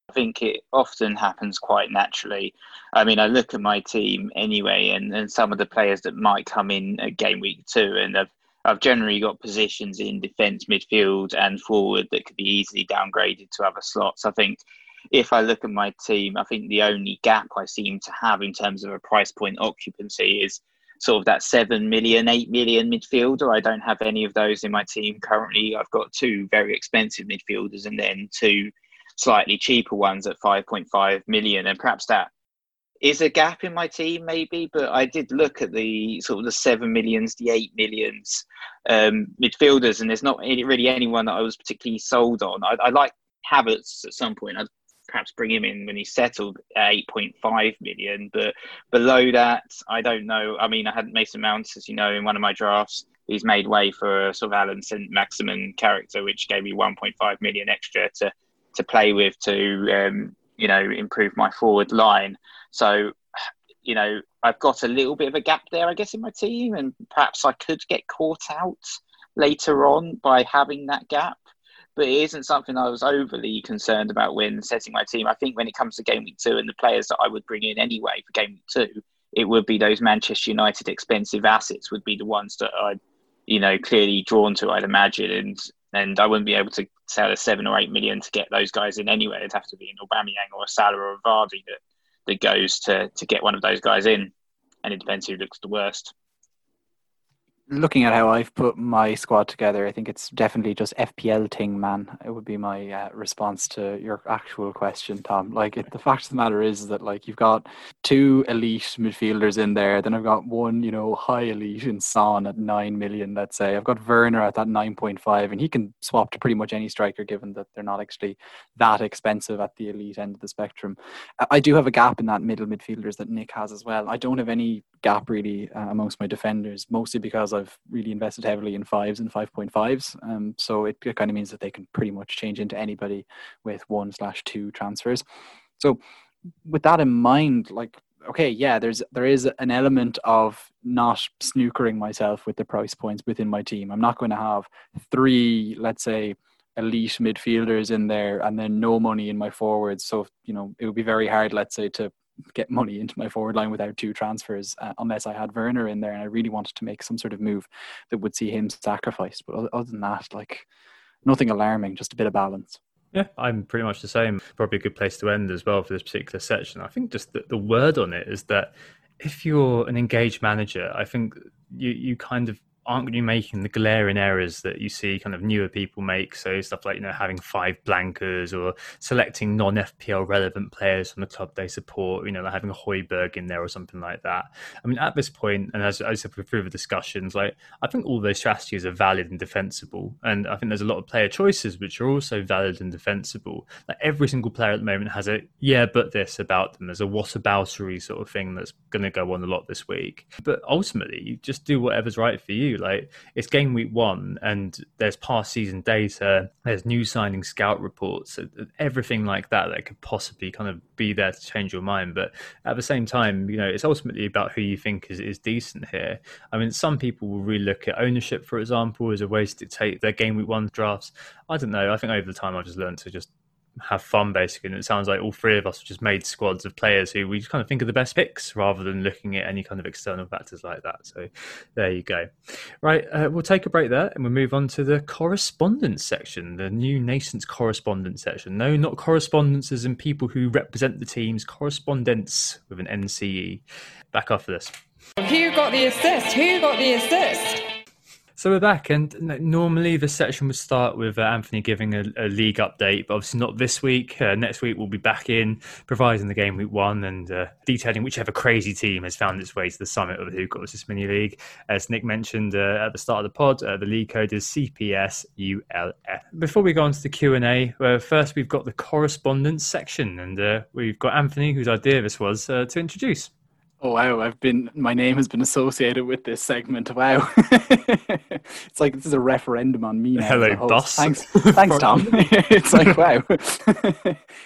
I think it often happens quite naturally. I mean, I look at my team anyway, and, and some of the players that might come in at game week two, and I've I've generally got positions in defence, midfield, and forward that could be easily downgraded to other slots. I think if I look at my team, I think the only gap I seem to have in terms of a price point occupancy is sort of that 7 million, 8 million midfielder. I don't have any of those in my team currently. I've got two very expensive midfielders and then two slightly cheaper ones at 5.5 million. And perhaps that is a gap in my team, maybe. But I did look at the sort of the 7 millions, the 8 millions um, midfielders, and there's not really anyone that I was particularly sold on. I, I like Havertz at some point. I'd perhaps bring him in when he's settled at 8.5 million. But below that, I don't know. I mean, I had Mason Mount, as you know, in one of my drafts. He's made way for a sort of Allan Saint-Maximin character, which gave me 1.5 million extra to to play with to um, you know improve my forward line. So you know I've got a little bit of a gap there, I guess, in my team, and perhaps I could get caught out later on by having that gap but it isn't something I was overly concerned about when setting my team. I think when it comes to game week two and the players that I would bring in anyway for game week two, it would be those Manchester United expensive assets would be the ones that I'd, you know, clearly drawn to, I'd imagine. And and I wouldn't be able to sell a seven or eight million to get those guys in anyway. It'd have to be an Aubameyang or a Salah or a Vardy that, that goes to, to get one of those guys in. And it depends who looks the worst looking at how I've put my squad together, I think it's definitely just FPL thing, man. It would be my uh, response to your actual question, Tom. Like, it, the fact of the matter is that like you've got two elite midfielders in there, then I've got one, you know, high elite in Son at nine million. Let's say I've got Werner at that nine point five, and he can swap to pretty much any striker, given that they're not actually that expensive at the elite end of the spectrum. I do have a gap in that middle midfielders that Nick has as well. I don't have any gap really uh, amongst my defenders, mostly because I've really invested heavily in fives and 5.5s. Um, so it, it kind of means that they can pretty much change into anybody with one slash two transfers. So with that in mind, like, okay, yeah, there's there is an element of not snookering myself with the price points within my team. I'm not going to have three, let's say, elite midfielders in there and then no money in my forwards. So, you know, it would be very hard, let's say, to get money into my forward line without two transfers uh, unless I had Werner in there and I really wanted to make some sort of move that would see him sacrificed. But other than that, like nothing alarming, just a bit of balance. Yeah, I'm pretty much the same. Probably a good place to end as well for this particular section. I think just the, the word on it is that if you're an engaged manager, I think you, you kind of aren't going to be making the glaring errors that you see kind of newer people make. So stuff like you know having five blankers or selecting non FPL relevant players from the club they support. You know, like having a Højbjerg in there or something like that. I mean, at this point, and as I said through the discussions, like I think all those strategies are valid and defensible, and I think there's a lot of player choices which are also valid and defensible. Like every single player at the moment has a yeah, but this about them. There's a whataboutery sort of thing that's going to go on a lot this week. But ultimately, you just do whatever's right for you like it's game week one, and there's past season data, there's new signing scout reports, everything like that that could possibly kind of be there to change your mind. But at the same time, you know, it's ultimately about who you think is, is decent here. I mean, some people will really look at ownership, for example, as a way to dictate their game week one drafts. I don't know. I think over the time I've just learned to just have fun basically. And it sounds like all three of us just made squads of players who we just kind of think are the best picks rather than looking at any kind of external factors like that. So there you go. Right, uh, we'll take a break there and we'll move on to the correspondence section, the new nascent correspondence section. No, not correspondences and people who represent the teams, correspondence with an NCE. Back after this. Who got the assist? Who got the assist? So we're back, and normally the section would start with uh, Anthony giving a, a, league update, but obviously not this week. Uh, next week we'll be back in, providing the game week one and uh, detailing whichever crazy team has found its way to the summit of Who Got This Mini League. As Nick mentioned uh, at the start of the pod, uh, the league code is CPSULF. Before we go on to the Q and A, uh, first we've got the correspondence section, and we've got Anthony, whose idea this was, to introduce. Oh wow! I've been my name has been associated with this segment. Wow, it's like this is a referendum on me now. Hello, boss. Thanks, thanks, Tom. it's like wow.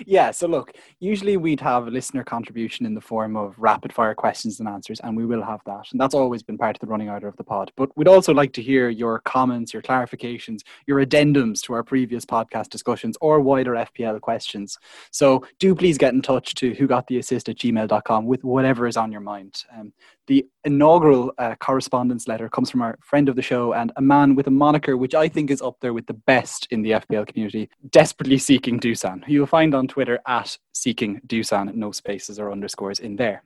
yeah. So look, usually we'd have a listener contribution in the form of rapid fire questions and answers, and we will have that, and that's always been part of the running order of the pod. But we'd also like to hear your comments, your clarifications, your addendums to our previous podcast discussions, or wider FPL questions. So do please get in touch to who got the assist at gmail.com with whatever is on your mind. Um, the inaugural uh, correspondence letter comes from our friend of the show and a man with a moniker which I think is up there with the best in the FPL community, desperately seeking Dusan, who you'll find on Twitter at seeking Dusan, no spaces or underscores in there.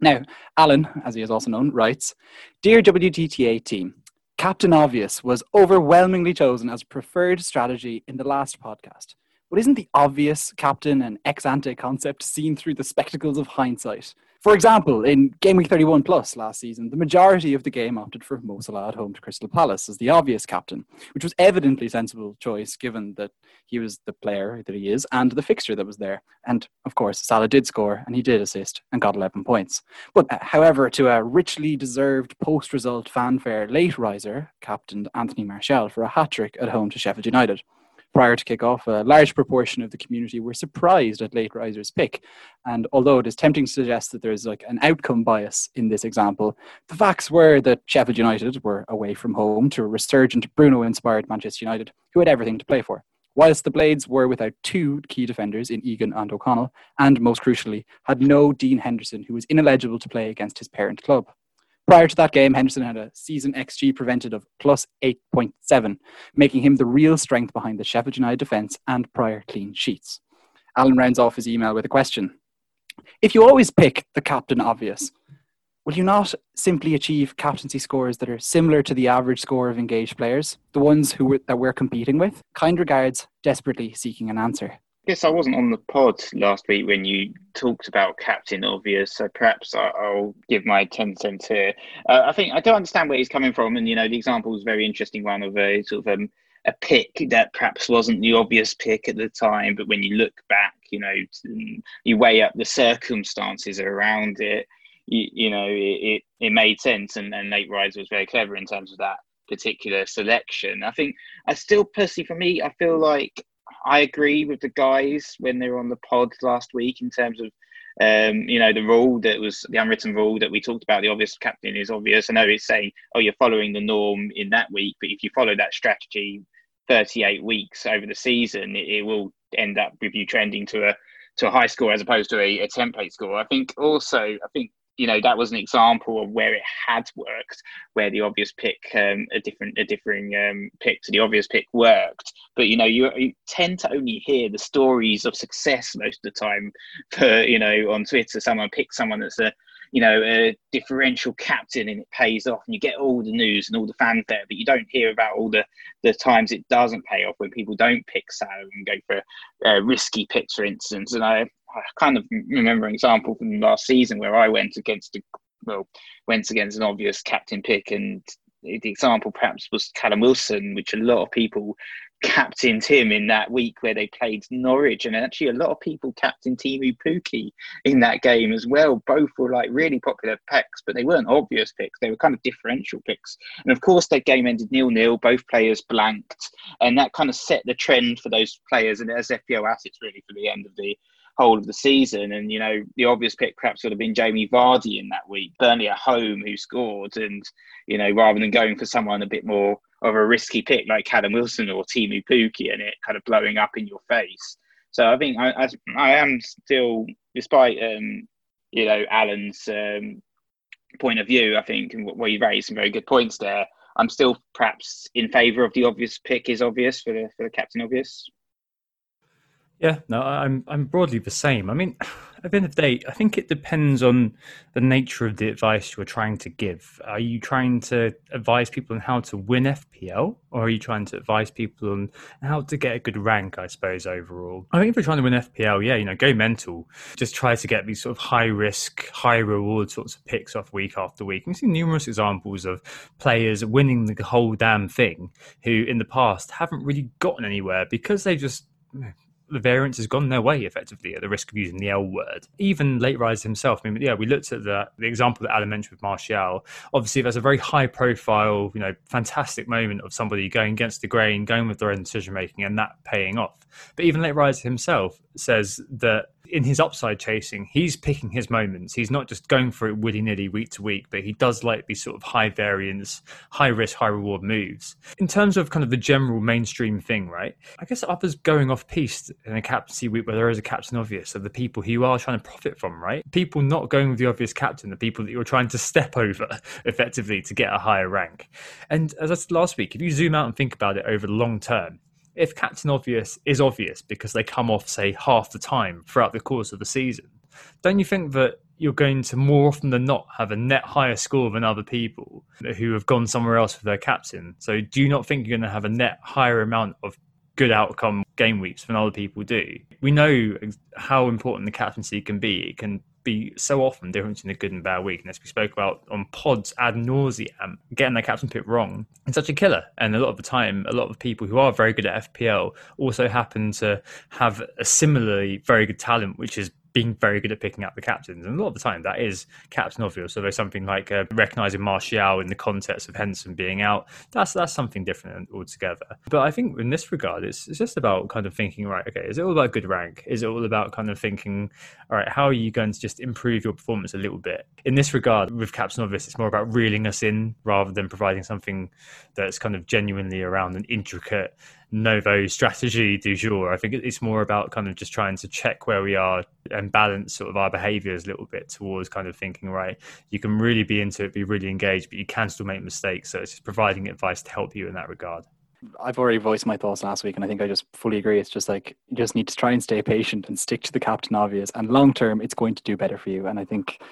Now, Alan, as he is also known, writes Dear WTTA team, Captain Obvious was overwhelmingly chosen as preferred strategy in the last podcast. But isn't the obvious captain an ex ante concept seen through the spectacles of hindsight? For example, in Game Week 31 Plus last season, the majority of the game opted for Mo Salah at home to Crystal Palace as the obvious captain, which was evidently a sensible choice given that he was the player that he is and the fixture that was there. And of course, Salah did score and he did assist and got 11 points. But uh, however, to a richly deserved post result fanfare late riser, captained Anthony Martial for a hat trick at home to Sheffield United prior to kick-off, a large proportion of the community were surprised at late riser's pick. And although it is tempting to suggest that there's like an outcome bias in this example, the facts were that Sheffield United were away from home to a resurgent Bruno-inspired Manchester United, who had everything to play for. Whilst the Blades were without two key defenders in Egan and O'Connell, and most crucially, had no Dean Henderson, who was ineligible to play against his parent club. Prior to that game, Henderson had a season XG prevented of plus 8.7, making him the real strength behind the Sheffield United defence and prior clean sheets. Alan rounds off his email with a question. If you always pick the captain obvious, will you not simply achieve captaincy scores that are similar to the average score of engaged players, the ones who that we're competing with? Kind regards, desperately seeking an answer guess I wasn't on the pod last week when you talked about Captain Obvious, so perhaps I'll give my 10 cents here. Uh, I think I don't understand where he's coming from, and you know, the example is a very interesting one of a sort of um, a pick that perhaps wasn't the obvious pick at the time, but when you look back, you know, you weigh up the circumstances around it, you, you know, it, it, it made sense, and, and late riser was very clever in terms of that particular selection. I think I still personally, for me, I feel like I agree with the guys when they were on the pod last week in terms of um, you know, the rule that was the unwritten rule that we talked about, the obvious captain is obvious. I know it's saying, oh, you're following the norm in that week, but if you follow that strategy 38 weeks over the season, it, it will end up with you trending to a to a high score as opposed to a, a template score. I think also, I think you know that was an example of where it had worked, where the obvious pick, um, a different a differing um, pick to the obvious pick worked. But you know you, you, tend to only hear the stories of success most of the time. For you know on Twitter, someone picks someone that's a you know a differential captain and it pays off, and you get all the news and all the fanfare, but you don't hear about all the the times it doesn't pay off when people don't pick Salah and go for uh, risky picks, for instance. And I I kind of remember an example from last season where I went against a, well went against an obvious captain pick, and the example perhaps was Callum Wilson, which a lot of people captained him in that week where they played Norwich, and actually a lot of people captained Teemu Pukki in that game as well. Both were like really popular picks, but they weren't obvious picks; they were kind of differential picks. And of course, that game ended nil-nil. Both players blanked, and that kind of set the trend for those players and as FPL assets really for the end of the whole of the season. And, you know, the obvious pick perhaps would have been Jamie Vardy in that week, Burnley at home who scored. And, you know, rather than going for someone a bit more of a risky pick like Callum Wilson or Teemu Pukki and it kind of blowing up in your face. So I think I, I, I am still, despite, um, you know, Alan's um, point of view, I think, and where you raised some very good points there. I'm still perhaps in favour of the obvious pick is obvious for the for the captain obvious. Yeah, no, I'm I'm broadly the same. I mean, at the end of the day, I think it depends on the nature of the advice you're trying to give. Are you trying to advise people on how to win FPL, or are you trying to advise people on how to get a good rank? I suppose overall, I think if you're trying to win FPL, yeah, you know, go mental. Just try to get these sort of high risk, high reward sorts of picks off week after week. And you see numerous examples of players winning the whole damn thing who, in the past, haven't really gotten anywhere because they just the variance has gone their way effectively at the risk of using the L word. Even late rise himself. I mean, yeah, we looked at the the example that Alan mentioned with Martial. Obviously, there's a very high profile, you know, fantastic moment of somebody going against the grain, going with their own decision making, and that paying off. But even late rise himself says that in his upside chasing, he's picking his moments. He's not just going for it willy nilly week to week, but he does like these sort of high variance, high risk, high reward moves. In terms of kind of the general mainstream thing, right? I guess others going off piste in a captaincy week where there is a captain obvious are the people who you are trying to profit from, right? People not going with the obvious captain, the people that you're trying to step over effectively to get a higher rank. And as I said last week, if you zoom out and think about it over the long term, if Captain Obvious is obvious because they come off, say, half the time throughout the course of the season, don't you think that you're going to more often than not have a net higher score than other people who have gone somewhere else with their captain? So do you not think you're going to have a net higher amount of good outcome game weeks than other people do? We know how important the captaincy can be. It can be so often different between a good and bad as we spoke about on pods ad nauseam, getting that captain pick wrong it's such a killer. And a lot of the time, a lot of people who are very good at FPL also happen to have a similarly very good talent, which is being very good at picking up the captains. And a lot of the time, that is captain obvious. So there's something like uh, recognizing Martial in the context of Henderson being out. That's that's something different altogether. But I think in this regard, it's, it's just about kind of thinking, right, okay, is it all about good rank? Is it all about kind of thinking, all right, how are you going to just improve your performance a little bit? In this regard, with captain obvious, it's more about reeling us in rather than providing something that's kind of genuinely around an intricate novo strategy du jour. I think it's more about kind of just trying to check where we are and balance sort of our behaviors a little bit towards kind of thinking, right, you can really be into it, be really engaged, but you can still make mistakes. So it's just providing advice to help you in that regard. I've already voiced my thoughts last week, and I think I just fully agree. It's just like you just need to try and stay patient and stick to the captain obvious, and long term, it's going to do better for you. And I think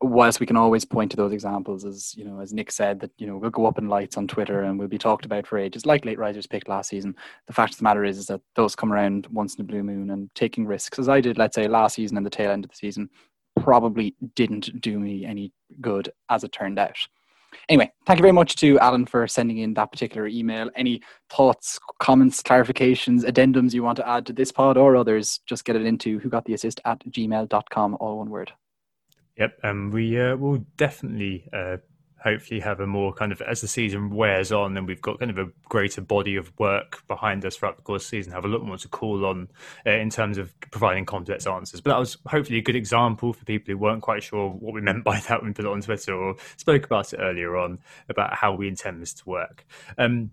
whilst we can always point to those examples as you know as nick said that you know we'll go up in lights on twitter and we'll be talked about for ages like late risers picked last season. The fact of the matter is, is that those come around once in a blue moon and taking risks as i did let's say last season and the tail end of the season probably didn't do me any good as it turned out. Anyway thank you very much to alan for sending in that particular email. Any thoughts comments clarifications addendums you want to add to this pod or others just get it into who got the assist at gmail.com all one word Yep, and we uh, will definitely uh, hopefully have a more kind of as the season wears on and we've got kind of a greater body of work behind us throughout the course of the season, have a lot more to call on uh, in terms of providing complex answers. But that was hopefully a good example for people who weren't quite sure what we meant by that when we put it on Twitter or spoke about it earlier on about how we intend this to work. Um,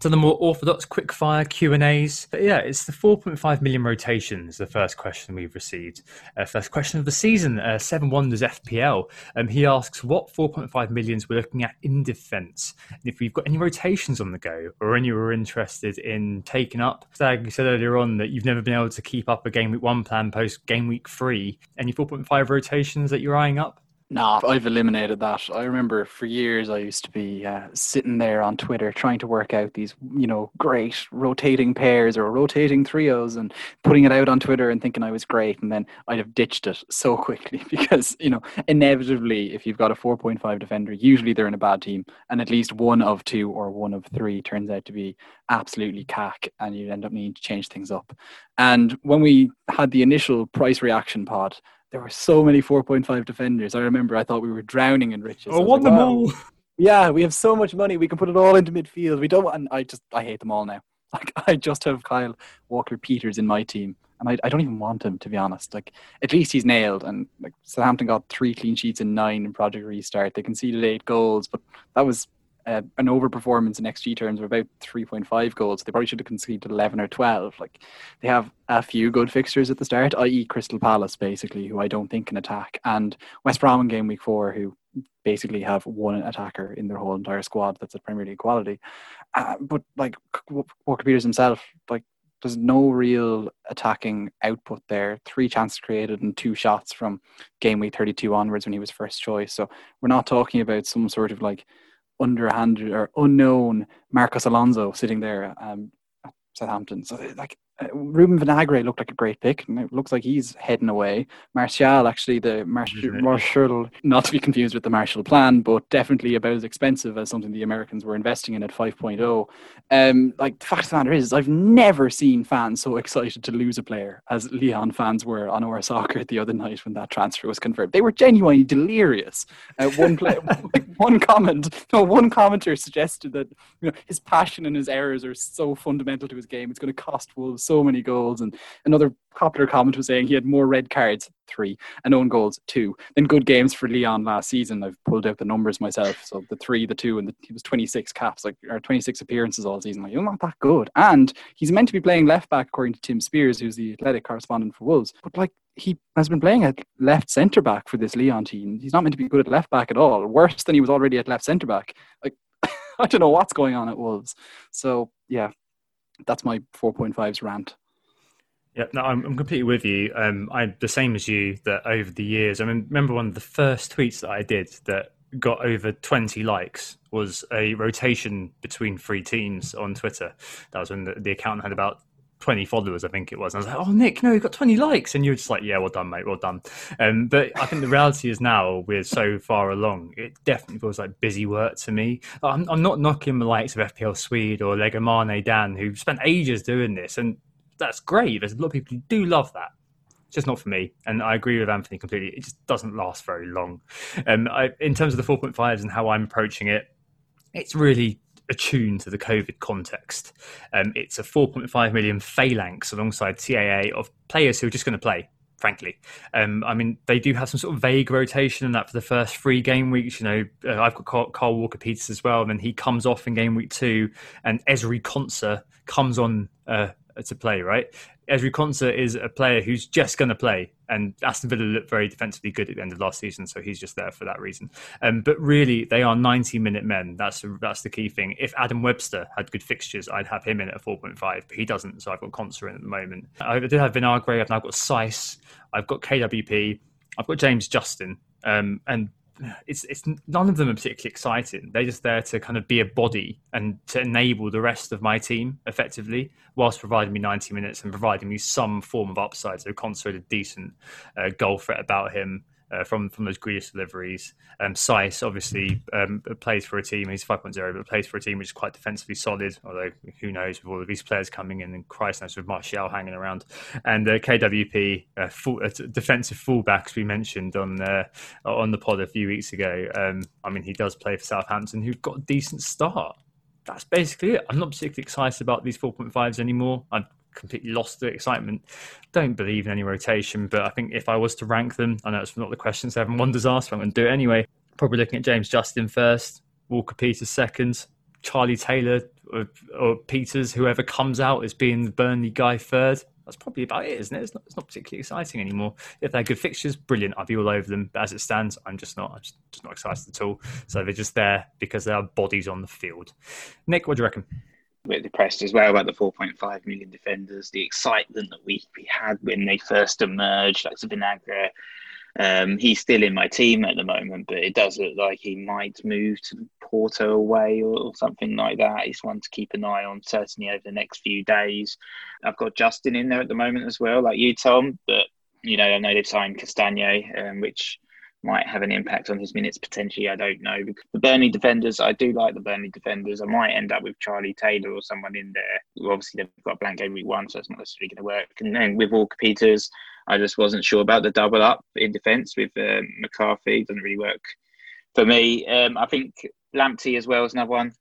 to the more orthodox quickfire Q and A's. But yeah, it's the 4.5 million rotations. The first question we've received. Uh, first question of the season. Uh, Seven Wonders FPL. Um, he asks what 4.5 millions we're looking at in defence, and if we've got any rotations on the go, or any we're interested in taking up. Stag, you said earlier on that you've never been able to keep up a game week one plan post game week three. Any 4.5 rotations that you're eyeing up? Nah, I've eliminated that. I remember for years I used to be uh, sitting there on Twitter trying to work out these, you know, great rotating pairs or rotating trios and putting it out on Twitter and thinking I was great. And then I'd have ditched it so quickly because, you know, inevitably, if you've got a 4.5 defender, usually they're in a bad team. And at least one of two or one of three turns out to be absolutely cack and you end up needing to change things up. And when we had the initial price reaction pod, there were so many 4.5 defenders. I remember I thought we were drowning in riches. Oh, won like, them wow. all. Yeah, we have so much money. We can put it all into midfield. We don't want, I just, I hate them all now. Like, I just have Kyle Walker Peters in my team. And I, I don't even want him, to be honest. Like, at least he's nailed. And like, Southampton got three clean sheets in nine in Project Restart. They conceded eight goals, but that was uh, an overperformance in XG terms of about 3.5 goals. They probably should have conceded 11 or 12. Like they have a few good fixtures at the start, i.e., Crystal Palace, basically, who I don't think can attack, and West Brom in game week four, who basically have one attacker in their whole entire squad that's a Premier League quality. Uh, but like Walker Peters himself, like there's no real attacking output there. Three chances created and two shots from game week 32 onwards when he was first choice. So we're not talking about some sort of like underhanded or unknown Marcos Alonso sitting there um, at Southampton. So like Ruben Vinagre looked like a great pick, and it looks like he's heading away. Marçal, actually, the Marçal, Marçal, not to be confused with the Marshall Plan, but definitely about as expensive as something the Americans were investing in at 5.0. Um, like the fact of the matter is, I've never seen fans so excited to lose a player as Lyon fans were on our soccer the other night when that transfer was confirmed. They were genuinely delirious. Uh, one play, one comment, no, one commenter suggested that you know his passion and his errors are so fundamental to his game. It's going to cost Wolves so many goals. And another popular comment was saying he had more red cards, three, and own goals, two, than good games for Lyon last season. I've pulled out the numbers myself. So the three, the two, and the, he was 26 caps, like, or 26 appearances all season. Like, you're not that good. And he's meant to be playing left back, according to Tim Spiers, who's the athletic correspondent for Wolves. But like, he has been playing at left centre back for this Lyon team. He's not meant to be good at left back at all. Worse than he was already at left centre back. Like I don't know what's going on at Wolves. So yeah, that's my 4.5s rant. Yeah, no, I'm, I'm completely with you. Um, I'm the same as you. That over the years, I mean, remember one of the first tweets that I did that got over 20 likes was a rotation between three teams on Twitter. That was when the, the account had about 20 followers, I think it was. And I was like, oh, Nick, no, you've got 20 likes. And you were just like, yeah, well done, mate, well done. Um, but I think the reality is now we're so far along, it definitely feels like busy work to me. I'm, I'm not knocking the likes of FPL Swede or Legamane Dan, who spent ages doing this. And that's great. There's a lot of people who do love that. It's just not for me. And I agree with Anthony completely. It just doesn't last very long. Um, I, in terms of the 4.5s and how I'm approaching it, it's really attuned to the COVID context. Um, it's a 4.5 million phalanx alongside TAA of players who are just going to play. Frankly, um, I mean, they do have some sort of vague rotation in that for the first three game weeks. You know, uh, I've got Carl, Carl Walker Peters as well, and then he comes off in game week two, and Ezri Konsa comes on uh, to play, right? Ezri Konsa is a player who's just going to play, and Aston Villa looked very defensively good at the end of last season, so he's just there for that reason. Um, but really, they are 90 minute men. That's that's the key thing. If Adam Webster had good fixtures, I'd have him in at a 4.5, but he doesn't, so I've got Konsa in at the moment. I did have Vinagre, I've now got Saïss, I've got KWP, I've got James Justin, um, and it's it's none of them are particularly exciting. They're just there to kind of be a body and to enable the rest of my team effectively, whilst providing me 90 minutes and providing me some form of upside. So consider a decent uh, goal threat about him uh, from from those Grealish deliveries. Um, Saïss obviously um, plays for a team. He's 5.0, but plays for a team which is quite defensively solid. Although who knows with all of these players coming in and Christ knows with Marçal hanging around. And uh, KWP, uh, full, uh, defensive fullbacks we mentioned on uh, on the pod a few weeks ago. Um, I mean, he does play for Southampton, who've got a decent start that's basically it. I'm not particularly excited about these 4.5s anymore. I've completely lost the excitement. Don't believe in any rotation, but I think if I was to rank them, I know it's not the question Seven Wonders asked, but I'm going to do it anyway. Probably looking at James Justin first, Walker Peters second, Charlie Taylor or, or Peters, whoever comes out as being the Burnley guy third. That's probably about it, isn't it? It's not, it's not particularly exciting anymore. If they're good fixtures, brilliant. I'll be all over them. But as it stands, I'm just not. I'm just, not excited at all. So they're just there because there are bodies on the field. Nick, what do you reckon? Bit depressed as well about the 4.5 million defenders, the excitement that we, we had when they first emerged, like Vinagre. Um, he's still in my team at the moment, but it does look like he might move to Porto away or, or, something like that. He's one to keep an eye on, certainly over the next few days. I've got Justin in there at the moment as well, like you, Tom, but you know, I know they've signed Castagne, um, which might have an impact on his minutes potentially. I don't know. The Burnley defenders, I do like the Burnley defenders. I might end up with Charlie Taylor or someone in there. Obviously, they've got a blank game week one, so it's not necessarily going to work. And then with Walker Peters, I just wasn't sure about the double up in defence with um, McCarthy. Doesn't really work for me. Um, I think Lamptey as well is another one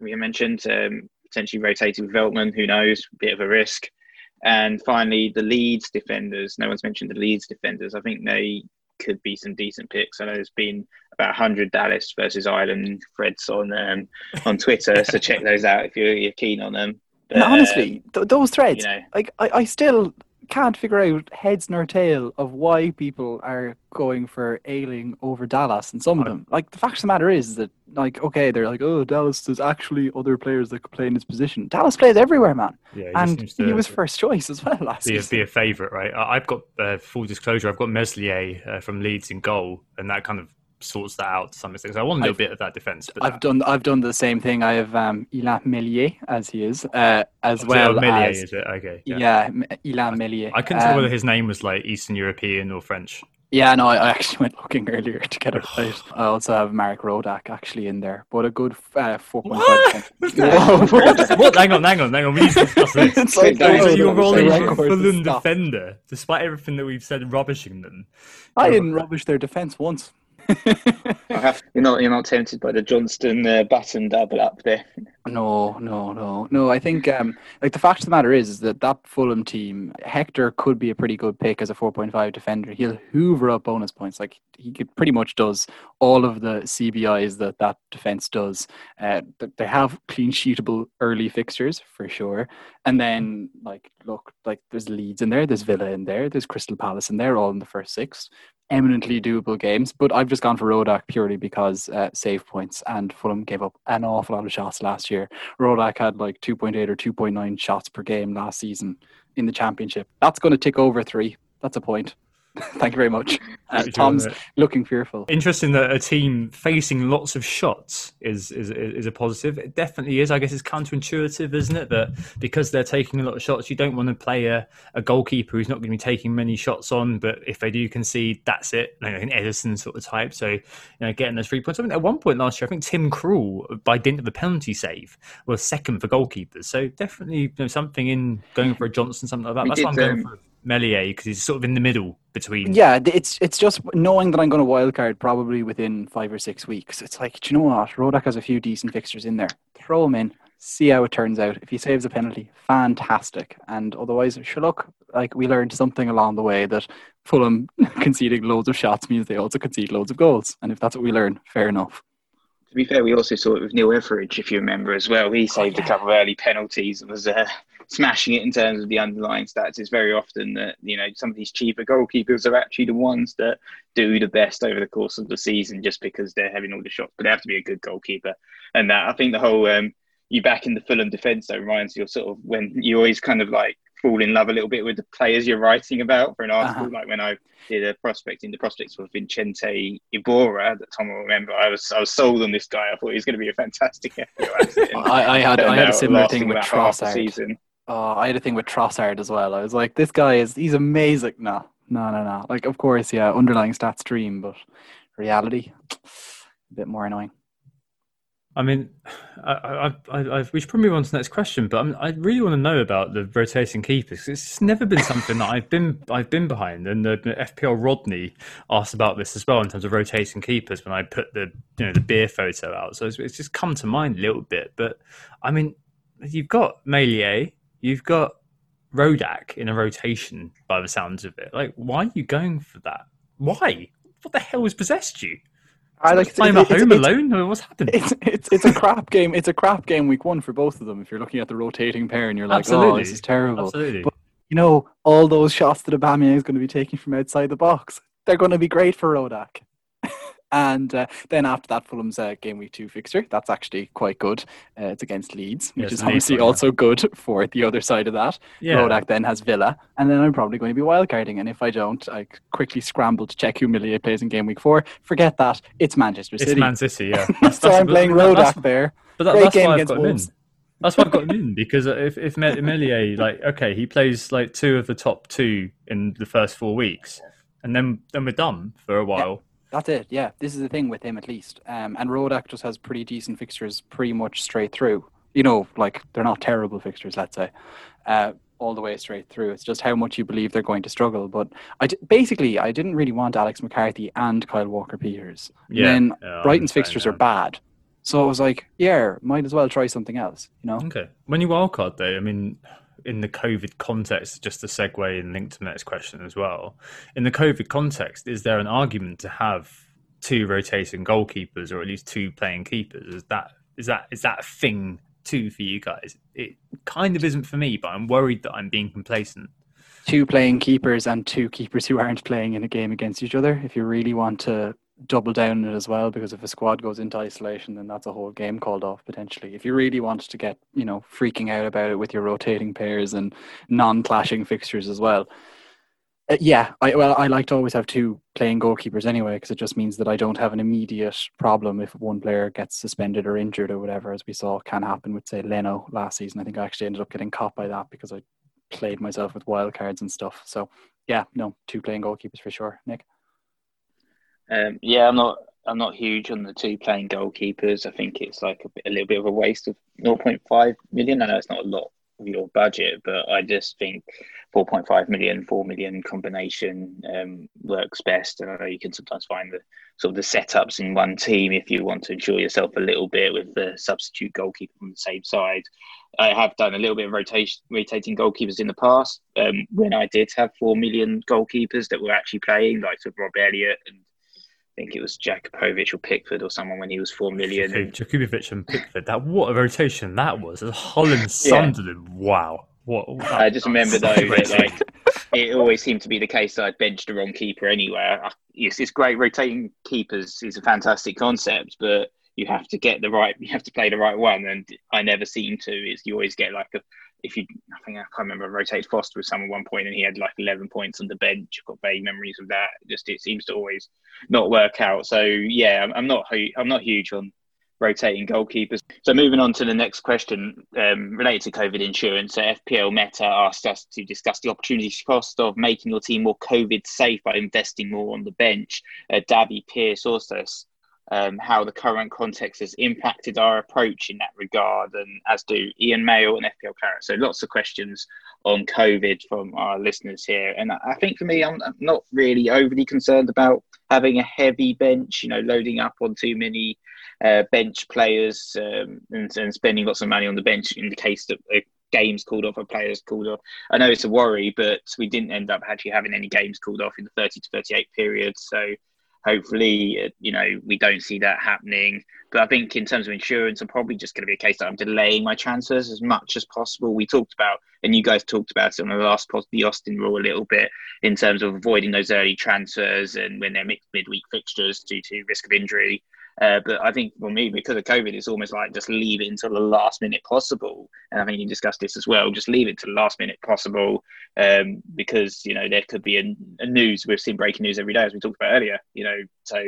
we mentioned. Um, potentially rotated with Veltman, who knows? Bit of a risk. And finally, the Leeds defenders. No one's mentioned the Leeds defenders. I think they could be some decent picks. I know there's been about 100 Dallas versus Ayling threads on um, on Twitter, so check those out if you're, you're keen on them. But, honestly, um, th- those threads, you know, like I, I still can't figure out heads nor tail of why people are going for Ayling over Dallas and some of them. Like the fact of the matter is that like okay, they're like, oh Dallas, there's actually other players that could play in his position. Dallas plays everywhere, man. Yeah, he and to he was first choice as well last be a, be a favourite, right? I've got uh, full disclosure. I've got Meslier uh, from Leeds in goal, and that kind of sorts that out to some extent. So I want a little bit of that defence. I've that, done I've done the same thing. I have um, Ilan Melier as he is, uh, as it well Meslier, as is it? Okay. yeah, M- Ilan Melier. I couldn't tell Um, whether his name was like Eastern European or French. Yeah, no, I I actually went looking earlier to get it right. I also have Marek Rodak actually in there, but a good uh, four point five. what? what? Hang on, hang on, hang on. We need to discuss this. It's like So say you're rolling Say a record to Fulham defender, despite everything that we've said rubbishing them. I didn't rubbish their defense once. I have, you're not you're not tempted by the Johnston uh, button double up there. No, no, no, no. I think um, like the fact of the matter is, is that that Fulham team, Hector could be a pretty good pick as a 4.5 defender. He'll hoover up bonus points. Like he could pretty much does all of the CBIs that that defense does. Uh, they have clean sheetable early fixtures for sure. And then like look, like there's Leeds in there, there's Villa in there, there's Crystal Palace in there, all in the first six. Eminently doable games, but I've just gone for Rodak purely because uh, save points and Fulham gave up an awful lot of shots last year. Rodak had like 2.8 or 2.9 shots per game last season in the championship. That's going to tick over three. That's a point. Thank you very much. Uh, Tom's looking fearful. Interesting that a team facing lots of shots is, is is a positive. It definitely is. I guess it's counterintuitive, isn't it? That because they're taking a lot of shots, you don't want to play a, a goalkeeper who's not going to be taking many shots on. But if they do concede, that's it. Like an Ederson sort of type. So you know, getting those three points. I mean, at one point last year, I think Tim Krul, by dint of a penalty save, was second for goalkeepers. So definitely you know, something in going for a Johnson, something like that. We That's why I'm going um, for Melier because he's sort of in the middle between. Yeah, it's it's just knowing that I'm going to wildcard probably within five or six weeks. It's like, do you know what? Rodak has a few decent fixtures in there. Throw him in, see how it turns out. If he saves a penalty, fantastic. And otherwise, sure, look, like we learned something along the way that Fulham conceding loads of shots means they also concede loads of goals. And if that's what we learn, fair enough. To be fair, we also saw it with Neil Etheridge, if you remember as well. He saved a couple of early penalties and was uh, smashing it in terms of the underlying stats. It's very often that you know some of these cheaper goalkeepers are actually the ones that do the best over the course of the season, just because they're having all the shots. But they have to be a good goalkeeper, and that I think the whole um, you back in the Fulham defence though reminds you of sort of when you always kind of like fall in love a little bit with the players you're writing about for an article. Uh-huh. Like when I did a prospecting the prospects for Vincente Iborra that Tom will remember. I was I was sold on this guy. I thought he was going to be a fantastic and I, I had I turned had a similar thing with the Trossard. season. Oh, I had a thing with Trossard as well. I was like, this guy is he's amazing. No, no, no, no. Like, of course, yeah, underlying stats dream, but reality, a bit more annoying. I mean, I, I, I, I, we should probably move on to the next question, but I'm, I really want to know about the rotating keepers. It's never been something that I've been I've been behind, and the, the FPL Rodney asked about this as well in terms of rotating keepers when I put the you know the beer photo out. So it's, it's just come to mind a little bit. But I mean, you've got Melier, you've got Rodak in a rotation by the sounds of it. Like, why are you going for that? Why? What the hell has possessed you? I like Playing at home alone? I mean, What's happened? It's, it's it's a crap game. It's a crap game week one for both of them. If you're looking at the rotating pair and you're like, oh, this is terrible. Absolutely. But you know, all those shots that Aubameyang is going to be taking from outside the box, they're going to be great for Rodak. And uh, then after that, Fulham's uh, game week two fixture. That's actually quite good. Uh, it's against Leeds, which Yes, is Leeds, obviously yeah. also good for the other side of that. yeah. Rodak then has Villa, and then I'm probably going to be wildcarding. And if I don't, I quickly scramble to check who Millier plays in game week four. Forget that. It's Manchester It's City. Man City, yeah. That's, so I'm playing Rodak that's- there. But that, Great that's game why I've against got him in. Wolves. That's why I've got him in because if if Melier, like, okay, he plays like two of the top two in the first four weeks, and then then we're done for a while. That's it. Yeah, this is the thing with him at least. Um, and Rodak just has pretty decent fixtures, pretty much straight through. You know, like they're not terrible fixtures, let's say, uh, all the way straight through. It's just how much you believe they're going to struggle. But I d- basically I didn't really want Alex McCarthy and Kyle Walker Peters. And Yeah, then yeah, Brighton's fixtures are bad, so I was like, yeah, might as well try something else. You know. Okay. When you wildcard though, I mean, in the COVID context, just to segue and link to the next question as well. In the COVID context, is there an argument to have two rotating goalkeepers or at least two playing keepers? Is that is that is that a thing too for you guys? It kind of isn't for me, but I'm worried that I'm being complacent. two playing keepers and two keepers who aren't playing in a game against each other. If you really want to double down on it as well, because if a squad goes into isolation, then that's a whole game called off potentially. If you really want to get, you know, freaking out about it with your rotating pairs and non-clashing fixtures as well. Uh, yeah, I well, I like to always have two playing goalkeepers anyway, because it just means that I don't have an immediate problem if one player gets suspended or injured or whatever, as we saw can happen with say Leno last season. I think I actually ended up getting caught by that because I played myself with wild cards and stuff. So yeah, no, two playing goalkeepers for sure. Nick. Um, yeah, I'm not. I'm not huge on the two playing goalkeepers. I think it's like a, a little bit of a waste of 0.5 million. I know it's not a lot of your budget, but I just think 4.5 million, 4 million combination um, works best. And I know you can sometimes find the sort of the setups in one team if you want to enjoy yourself a little bit with the substitute goalkeeper on the same side. I have done a little bit of rotation, rotating goalkeepers in the past um, when I did have 4 million goalkeepers that were actually playing, like sort of Rob Elliott and think it was Jakupovic or Pickford or someone when he was four million. Jakupovic and Pickford. That what a rotation that was. Holland Sunderland. Yeah. Wow. What, I just remember though that like it always seemed to be the case that I'd benched the wrong keeper anywhere. Yes, it's great. Rotating keepers is a fantastic concept, but you have to get the right. You have to play the right one, and I never seem to. Is you always get like a if you, I think I can't remember, I rotated Foster with someone one point and he had like 11 points on the bench. I've got vague memories of that. Just it seems to always not work out. So yeah, I'm, I'm not I'm not huge on rotating goalkeepers. So moving on to the next question um, related to COVID insurance, uh, FPL Meta asked us to discuss the opportunity cost of making your team more COVID safe by investing more on the bench. Uh, Davy Pierce also um, how the current context has impacted our approach in that regard, and as do Ian Mail and FPL Claret. So lots of questions on COVID from our listeners here, and I think for me, I'm not really overly concerned about having a heavy bench. You know, loading up on too many uh, bench players um, and, and, spending lots of money on the bench in the case that. a games called off or players called off. I know it's a worry, but we didn't end up actually having any games called off in the 30 to 38 period. So hopefully, uh, you know, we don't see that happening. But I think in terms of insurance, I'm probably just going to be a case that I'm delaying my transfers as much as possible. We talked about, and you guys talked about it on the last pod, the Austin rule a little bit in terms of avoiding those early transfers and when they're midweek fixtures due to risk of injury. Uh, but I think for me, because of COVID, it's almost like just leave it until the last minute possible. And I think you discussed this as well. Just leave it to the last minute possible, um, because you know there could be a, a, news. We've seen breaking news every day, as we talked about earlier. You know, so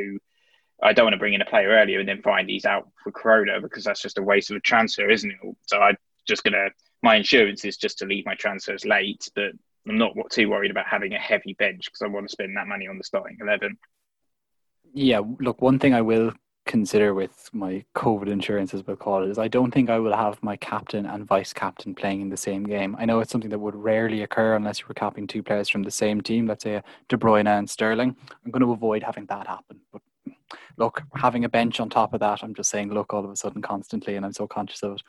I don't want to bring in a player earlier and then find he's out for Corona because that's just a waste of a transfer, isn't it? So I'm just gonna. My insurance is just to leave my transfers late, but I'm not too worried about having a heavy bench because I want to spend that money on the starting eleven. Yeah, look, one thing I will consider with my COVID insurance, as we'll call it, is I don't think I will have my captain and vice captain playing in the same game. I know it's something that would rarely occur unless you were capping two players from the same team, let's say De Bruyne and Sterling. I'm going to avoid having that happen. But look, having a bench on top of that, I'm just saying, look, all of a sudden, constantly, and I'm so conscious of it.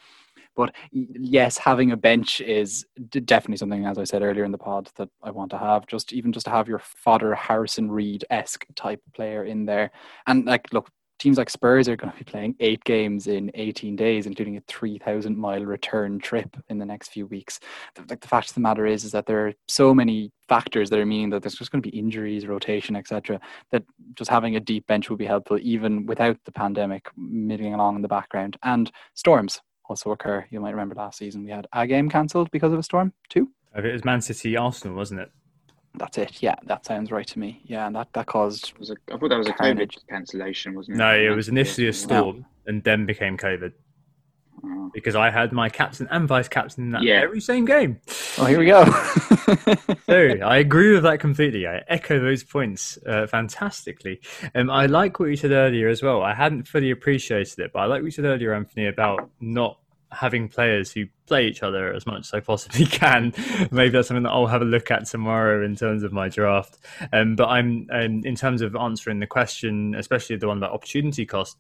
But yes, having a bench is definitely something, as I said earlier in the pod, that I want to have. Just even just to have your fodder Harrison Reed esque type player in there, and like, look, teams like Spurs are going to be playing eight games in 18 days, including a 3,000 mile return trip in the next few weeks. The, like the fact of the matter is, is that there are so many factors that are meaning that there's just going to be injuries, rotation, etc. That just having a deep bench will be helpful, even without the pandemic milling along in the background. And storms also occur. You might remember last season we had a game cancelled because of a storm too. It was Man City Arsenal, wasn't it? That's it. Yeah, that sounds right to me. Yeah, and that, that caused. Was a, I thought that was a carnage. COVID cancellation, wasn't it? No, it was initially a storm no. and then became COVID. Oh. Because I had my captain and vice captain in that yeah. very same game. Oh, here we go. so I agree with that completely. I echo those points uh, fantastically. Um, I like what you said earlier as well. I hadn't fully appreciated it, but I like what you said earlier, Anthony, about not having players who play each other as much as I possibly can. Maybe that's something that I'll have a look at tomorrow in terms of my draft. Um, but I'm um, in terms of answering the question, especially the one about opportunity cost.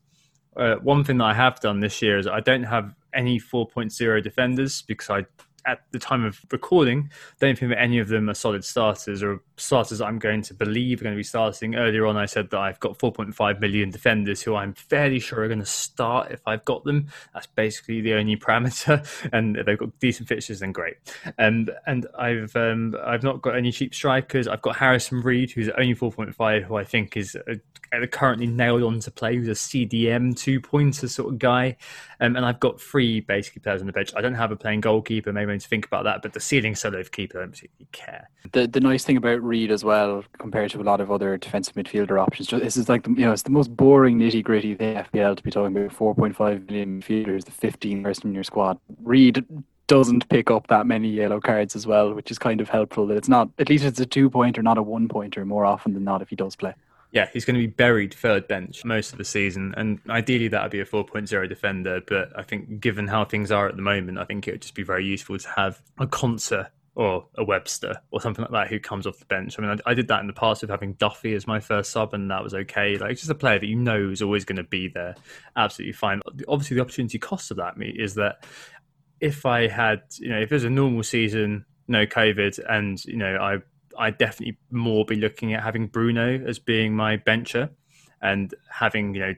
Uh, one thing that I have done this year is I don't have any 4.0 defenders because I at the time of recording, don't think that any of them are solid starters or starters I'm going to believe are going to be starting. Earlier on, I said that I've got 4.5 million defenders who I'm fairly sure are going to start if I've got them. That's basically the only parameter, and if they've got decent fixtures, then great. Um, and I've um, I've not got any cheap strikers. I've got Harrison Reed, who's only 4.5, who I think is a, a currently nailed on to play, who's a CDM two pointer sort of guy. Um, and I've got three basically players on the bench. I don't have a playing goalkeeper. Maybe to think about that. But the ceiling solo of keeper, I don't particularly care. The the nice thing about Reed as well, compared to a lot of other defensive midfielder options, this is like the, you know it's the most boring nitty gritty thing FPL to be talking about. Four point five million midfielders, the fifteen person in your squad. Reed doesn't pick up that many yellow cards as well, which is kind of helpful. That it's not at least it's a two pointer, not a one pointer, more often than not if he does play. Yeah, he's going to be buried third bench most of the season, and ideally that would be a 4.0 defender. But I think, given how things are at the moment, I think it would just be very useful to have a Konsa or a Webster or something like that who comes off the bench. I mean, I, I, did that in the past with having Duffy as my first sub, and that was okay. Like, just a player that you know is always going to be there, absolutely fine. Obviously, the opportunity cost of that me is that if I had, you know, if it was a normal season, no COVID, and you know, I I'd definitely more be looking at having Bruno as being my bencher and having, you know,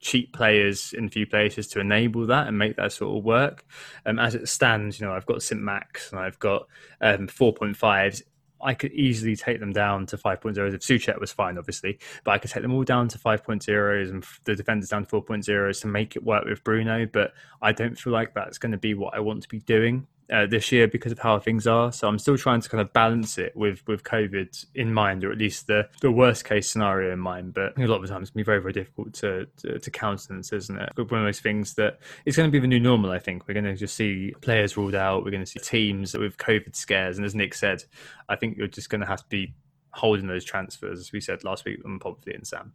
cheap players in a few places to enable that and make that sort of work. Um, as it stands, you know, I've got St. Max and I've got um, 4.5s. I could easily take them down to 5.0s if Suchet was fine, obviously, but I could take them all down to 5.0s and the defenders down to 4.0s to make it work with Bruno. But I don't feel like that's going to be what I want to be doing uh, this year because of how things are. So I'm still trying to kind of balance it with with COVID in mind, or at least the the worst case scenario in mind. But a lot of the time, it's be very very difficult to, to to countenance, isn't it? One of those things that it's going to be the new normal. I think we're going to just see players ruled out. We're going to see teams with COVID scares, and as Nick said, I think you're just going to have to be holding those transfers, as we said last week on Podfleet and Sam.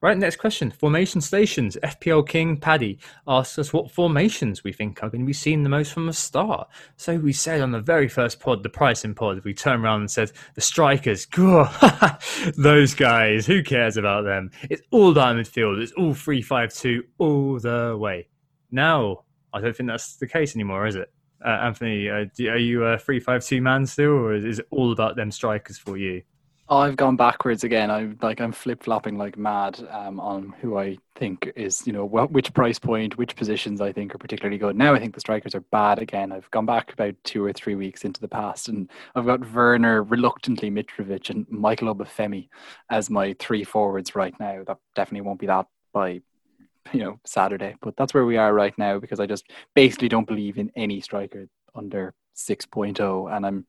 Right, next question. Formation stations. FPL King Paddy asks us what formations we think are going to be seen the most from the start. So we said on the very first pod, the pricing pod, we turned around and said, the strikers, those guys, who cares about them? It's all diamond field. It's all 3 5 2 all the way. Now, I don't think that's the case anymore, is it? Uh, Anthony, uh, are you a 3 5 2 man still, or is it all about them strikers for you? I've gone backwards again. I'm like I'm flip flopping like mad um, on who I think is you know wh- which price point, which positions I think are particularly good. Now I think the strikers are bad again. I've gone back about two or three weeks into the past, and I've got Werner, reluctantly Mitrovic, and Michael Obafemi as my three forwards right now. That definitely won't be that by you know Saturday, but that's where we are right now because I just basically don't believe in any striker under 6.0, and I'm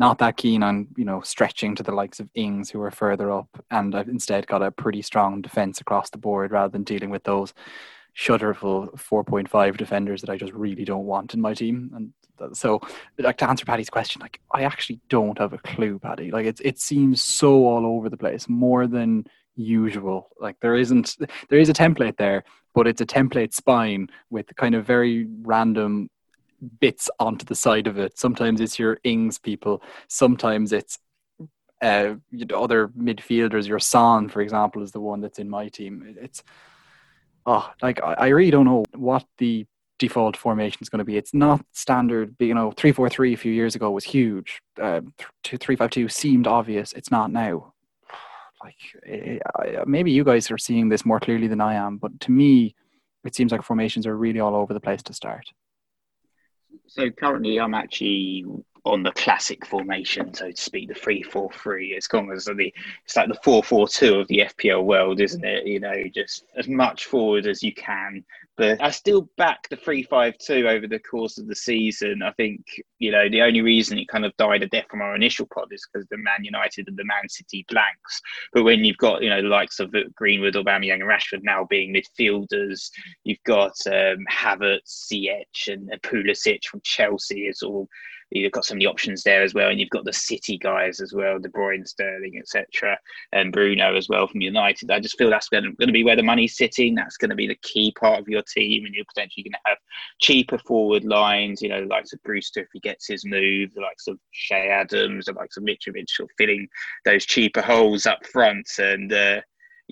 not that keen on you know stretching to the likes of Ings who are further up, and I've instead got a pretty strong defense across the board rather than dealing with those shudderful 4.5 defenders that I just really don't want in my team. And so, like to answer Paddy's question, like I actually don't have a clue, Paddy. Like it's it seems so all over the place, more than usual. Like there isn't there is a template there, but it's a template spine with kind of very random bits onto the side of it. Sometimes it's your Ings people. Sometimes it's uh, other midfielders. Your Son, for example, is the one that's in my team. It's oh, like I, I really don't know what the default formation is going to be. It's not standard. You know, three four three a few years ago was huge. Uh, two three five two seemed obvious. It's not now. Like eh, I, maybe you guys are seeing this more clearly than I am, but to me, it seems like formations are really all over the place to start. So currently, I'm actually on the classic formation, so to speak, the three-four-three. It's gone as the it's like the four-four-two of the FPL world, isn't it? You know, just as much forward as you can, I still back the three five two over the course of the season. I think you know the only reason it kind of died a death from our initial pod is because the Man United and the Man City blanks. But when you've got you know the likes of Greenwood, Aubameyang, and Rashford now being midfielders, you've got um, Havertz, Ziyech, and Pulisic from Chelsea is all you've got some of the options there as well, and you've got the City guys as well, De Bruyne, Sterling, etc., and Bruno as well from United. I just feel that's going to, be where the money's sitting. That's going to be the key part of your team, and you're potentially going to have cheaper forward lines. You know, the likes of Brewster if he gets his move, the likes of Che Adams, the likes of Mitrovic, filling those cheaper holes up front, and. Uh,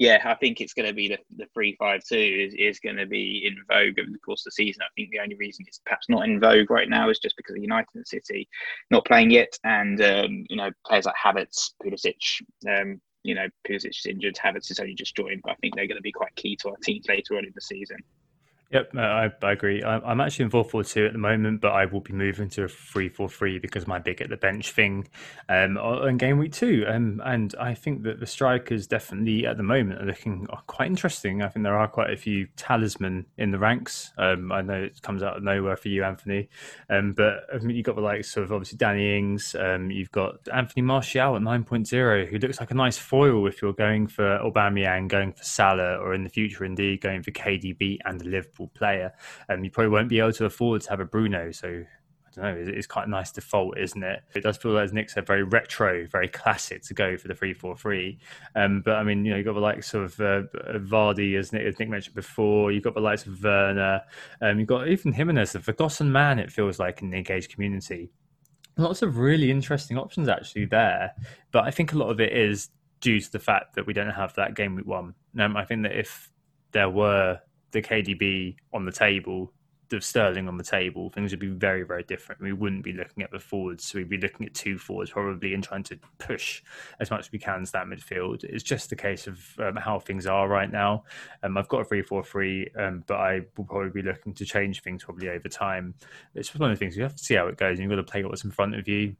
Yeah, I think it's going to be the the three five two is, is going to be in vogue over the course of the season. I think the only reason it's perhaps not in vogue right now is just because of United and City not playing yet, and um, you know players like Havertz, Pulisic, um, you know Pulisic's injured, Havertz is only just joined, but I think they're going to be quite key to our teams later on in the season. Yep, I, I agree. I'm, I'm actually in 4 4 2 at the moment, but I will be moving to a 3 4 3 because my big at the bench thing um, on game week two. Um, and I think that the strikers definitely at the moment are looking quite interesting. I think there are quite a few talisman in the ranks. Um, I know it comes out of nowhere for you, Anthony. Um, but I mean, you've got the likes of obviously Danny Ings. Um, you've got Anthony Martial at 9.0, who looks like a nice foil if you're going for Aubameyang, going for Salah, or in the future, indeed, going for KDB and Liverpool Player, and um, you probably won't be able to afford to have a Bruno. So I don't know, it's quite a nice default, isn't it? It does feel as Nick said, very retro, very classic to go for the three four three. Um, but I mean, you know, you've got the likes of uh, Vardy, as Nick, as Nick, mentioned before. You've got the likes of Werner. Um, you've got even Jimenez, the forgotten man. It feels like in the engaged community. Lots of really interesting options actually there, but I think a lot of it is due to the fact that we don't have that game week one. Um, I think that if there were the KDB on the table, the Sterling on the table, things would be very, very different. We wouldn't be looking at the forwards. So we'd be looking at two forwards probably and trying to push as much as we can to that midfield. It's just a case of um, how things are right now. Um, I've got a 3 4 3, um, but I will probably be looking to change things probably over time. It's one of the things you have to see how it goes and you've got to play what's in front of you.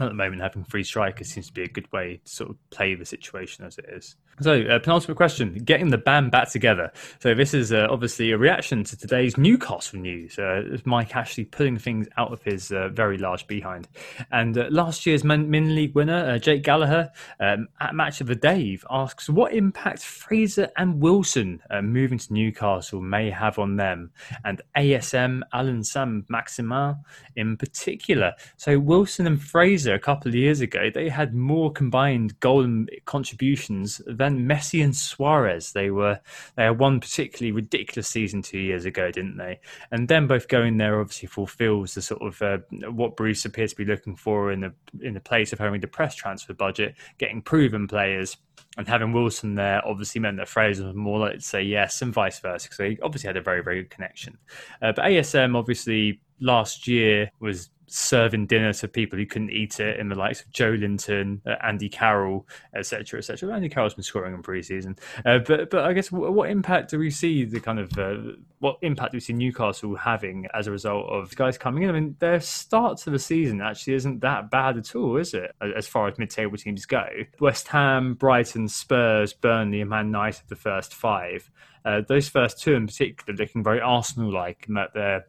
At the moment, having three strikers seems to be a good way to sort of play the situation as it is. So, uh, penultimate question: getting the band back together. So, this is uh, obviously a reaction to today's Newcastle news. Uh, Mike Ashley pulling things out of his uh, very large behind, and uh, last year's Min-, Min League winner uh, Jake Gallagher um, at Match of the Dave asks what impact Fraser and Wilson moving to Newcastle may have on them, and ASM Allan Saint-Maximin in particular. So, Wilson and Fraser a couple of years ago they had more combined goal contributions than Messi and Suarez. They were they had one particularly ridiculous season two years ago, didn't they? And then both going there obviously fulfills the sort of uh, what Bruce appears to be looking for in the in the place of having a depressed transfer budget, getting proven players. And having Wilson there obviously meant that Fraser was more likely to say yes, and vice versa, because he obviously had a very, very good connection. Uh, but ASM obviously last year was serving dinner to people who couldn't eat it in the likes of Joelinton, uh, Andy Carroll, etc., etc. Andy Carroll's been scoring in pre-season, uh, but but I guess w- what impact do we see the kind of uh, what impact do we see Newcastle having as a result of guys coming in? I mean, their start to the season actually isn't that bad at all, is it? As far as mid-table teams go, West Ham, Brighton, Spurs, Burnley, and Man United the first five. Uh, those first two in particular looking very Arsenal-like, and that they're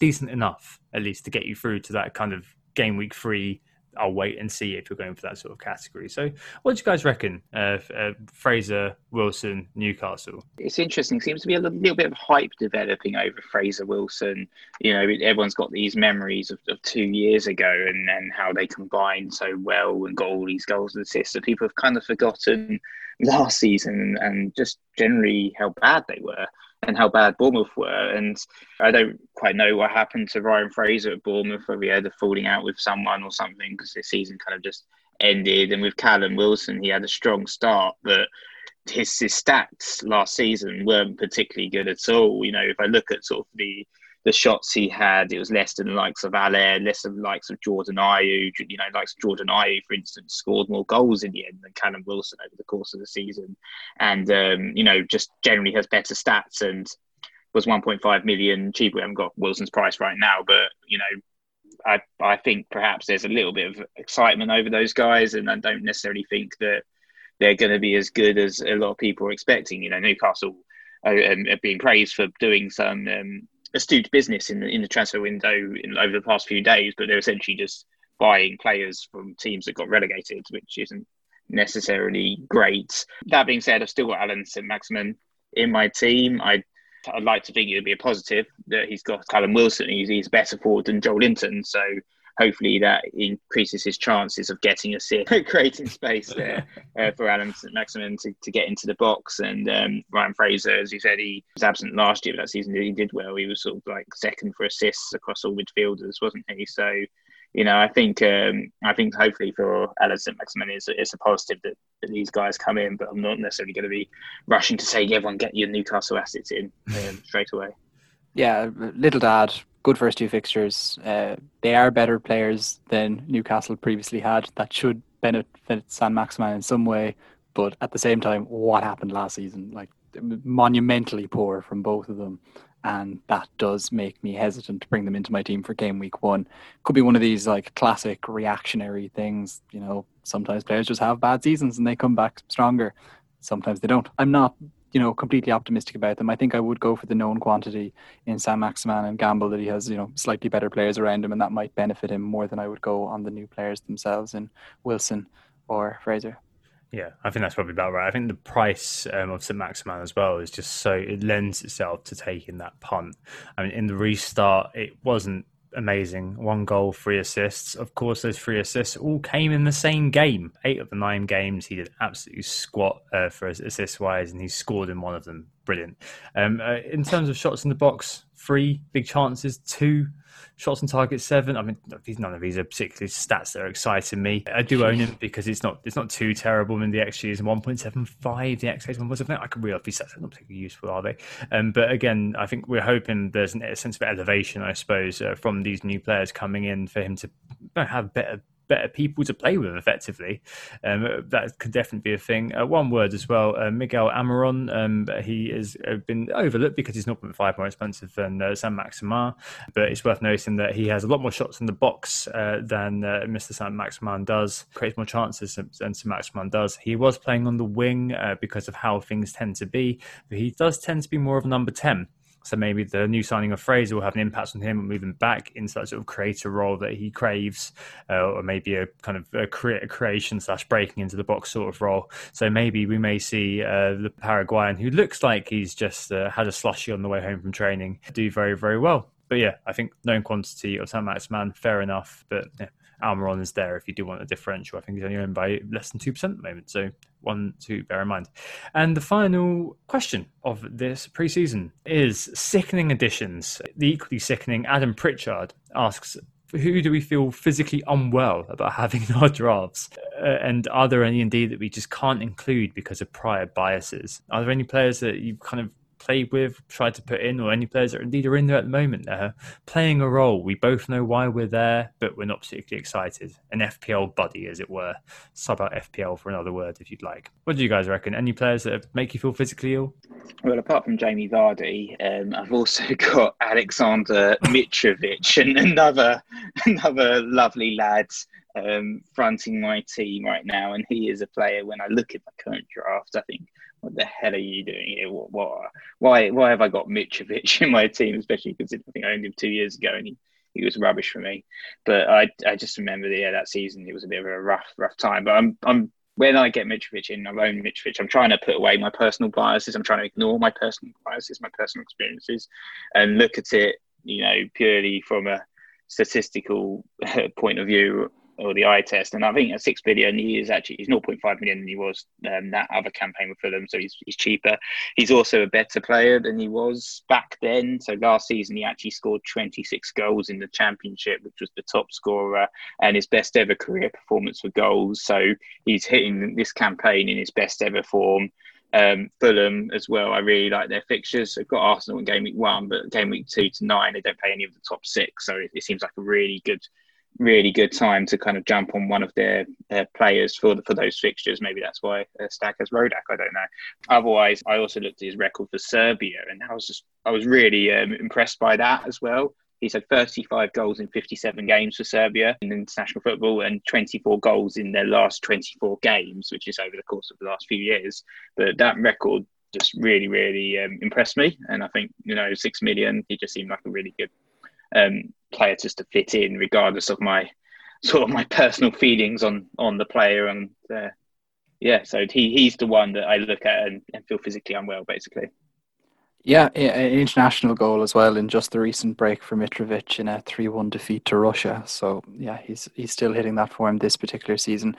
decent enough, at least, to get you through to that kind of game week three. I'll wait and see if you're going for that sort of category. So, what do you guys reckon? Uh, uh, Fraser, Wilson, Newcastle. It's interesting. Seems to be a little bit of hype developing over Fraser Wilson. You know, everyone's got these memories of, of two years ago and, and how they combined so well and got all these goals and assists. So people have kind of forgotten last season and just generally how bad they were and how bad Bournemouth were. And I don't quite know what happened to Ryan Fraser at Bournemouth, whether he had a falling out with someone or something, because the season kind of just ended. And with Callum Wilson, he had a strong start, but his, his stats last season weren't particularly good at all. You know, if I look at sort of the the shots he had, it was less than the likes of Haller, less than the likes of Jordan Ayew. You know, likes Jordan Ayew, for instance, scored more goals in the end than Callum Wilson over the course of the season, and um, you know, just generally has better stats and was 1.5 million cheaper. We haven't got Wilson's price right now, but you know, I I think perhaps there's a little bit of excitement over those guys, and I don't necessarily think that they're going to be as good as a lot of people are expecting. You know, Newcastle are, um, are being praised for doing some um, astute business in the, in the transfer window in, over the past few days, but they're essentially just buying players from teams that got relegated, which isn't necessarily great. That being said, I've still got Allan Saint-Maximin in my team. I I'd like to think it would be a positive that he's got Callum Wilson. He's, he's better forward than Joelinton, so hopefully that increases his chances of getting a sit, creating space there uh, for Allan Maximin to, to get into the box. And um, Ryan Fraser, as you said, he was absent last year, but that season he did well. He was sort of like second for assists across all midfielders, wasn't he? So you know, I think um, I think hopefully for Allan Saint-Maximin, it's, it's a positive that, that, these guys come in, but I'm not necessarily going to be rushing to say everyone get your Newcastle assets in um, straight away. Yeah, little dad, good first two fixtures. Uh, they are better players than Newcastle previously had. That should benefit Saint-Maximin in some way, but at the same time, what happened last season? Like monumentally poor from both of them and that does make me hesitant to bring them into my team for game week one. Could be one of these like classic reactionary things. You know, sometimes players just have bad seasons and they come back stronger. Sometimes they don't. I'm not, you know, completely optimistic about them. I think I would go for the known quantity in Saint-Maximin and gamble that he has, you know, slightly better players around him, and that might benefit him more than I would go on the new players themselves in Wilson or Fraser. Yeah, I think that's probably about right. I think the price um, of Saint-Maximin as well is just so it lends itself to taking that punt. I mean, in the restart, it wasn't amazing. One goal, three assists. Of course, those three assists all came in the same game. Eight of the nine games, he did absolutely squat uh, for assist wise, and he scored in one of them. Brilliant. Um, uh, in terms of shots in the box, three big chances, two shots on target seven. I mean, none of these are particularly stats that are exciting me. I do own him because it's not it's not too terrible. I mean, the XG is one point seven five. The XG is one point seven. I can off these stats. They're not particularly useful, are they? Um, but again, I think we're hoping there's a sense of elevation, I suppose, uh, from these new players coming in for him to have better better people to play with effectively. Um, that could definitely be a thing. Uh, one word as well, uh, Miguel Almiron. Um, he has uh, been overlooked because he's 0.5 more expensive than uh, Saint-Maximin, but it's worth noting that he has a lot more shots in the box uh, than uh, Mr. Saint-Maximin does, creates more chances than Saint-Maximin does. He was playing on the wing because of how things tend to be, but he does tend to be more of a number 10. So maybe the new signing of Fraser will have an impact on him and him back into that sort of creator role that he craves, uh, or maybe a kind of a cre- creation slash breaking into the box sort of role. So maybe we may see uh, the Paraguayan, who looks like he's just uh, had a slushy on the way home from training, do very very well. But yeah, I think known quantity of Saint-Maximin, fair enough. But yeah, Almiron is there if you do want a differential. I think he's only owned by less than 2% at the moment. So one to bear in mind. And the final question of this preseason is sickening additions. The equally sickening Adam Pritchard asks, who do we feel physically unwell about having in our drafts? Uh, and are there any indeed that we just can't include because of prior biases? Are there any players that you kind of played with, tried to put in, or any players that indeed are in there at the moment that are playing a role. We both know why we're there, but we're not particularly excited. An FPL buddy, as it were. Sub out FPL for another word if you'd like. What do you guys reckon? Any players that make you feel physically ill? Well, apart from Jamie Vardy, um, I've also got Alexander Mitrovic and another another lovely lad um, fronting my team right now, and he is a player. When I look at my current draft, I think what the hell are you doing here? What, what, why, why have I got Mitrovic in my team, especially considering I think I owned him two years ago and he, he was rubbish for me. But I, I just remember that yeah, that season it was a bit of a rough, rough time. But I'm, I'm when I get Mitrovic in, I've owned Mitrovic. I'm trying to put away my personal biases. I'm trying to ignore my personal biases, my personal experiences, and look at it, you know, purely from a statistical point of view or the eye test. And I think at six billion, he is actually he's 0.5 million than he was um, that other campaign with Fulham. So he's, he's cheaper. He's also a better player than he was back then. So last season, he actually scored 26 goals in the championship, which was the top scorer and his best ever career performance for goals. So he's hitting this campaign in his best ever form. Um, Fulham as well. I really like their fixtures. They've got Arsenal in game week one, but game week two to nine, they don't play any of the top six. So it, it seems like a really good really good time to kind of jump on one of their, their players for the, for those fixtures. Maybe that's why uh, Stack has Rodak. I don't know. Otherwise, I also looked at his record for Serbia, and I was just I was really um, impressed by that as well. He's had 35 goals in 57 games for Serbia in international football and 24 goals in their last 24 games, which is over the course of the last few years. But that record just really, really um, impressed me. And I think, you know, six million, he just seemed like a really good um, player just to fit in, regardless of my sort of my personal feelings on on the player. And uh, yeah, so he he's the one that I look at and, and feel physically unwell, basically. Yeah, an international goal as well in just the recent break for Mitrovic in a three-one defeat to Russia. So yeah, he's he's still hitting that form this particular season.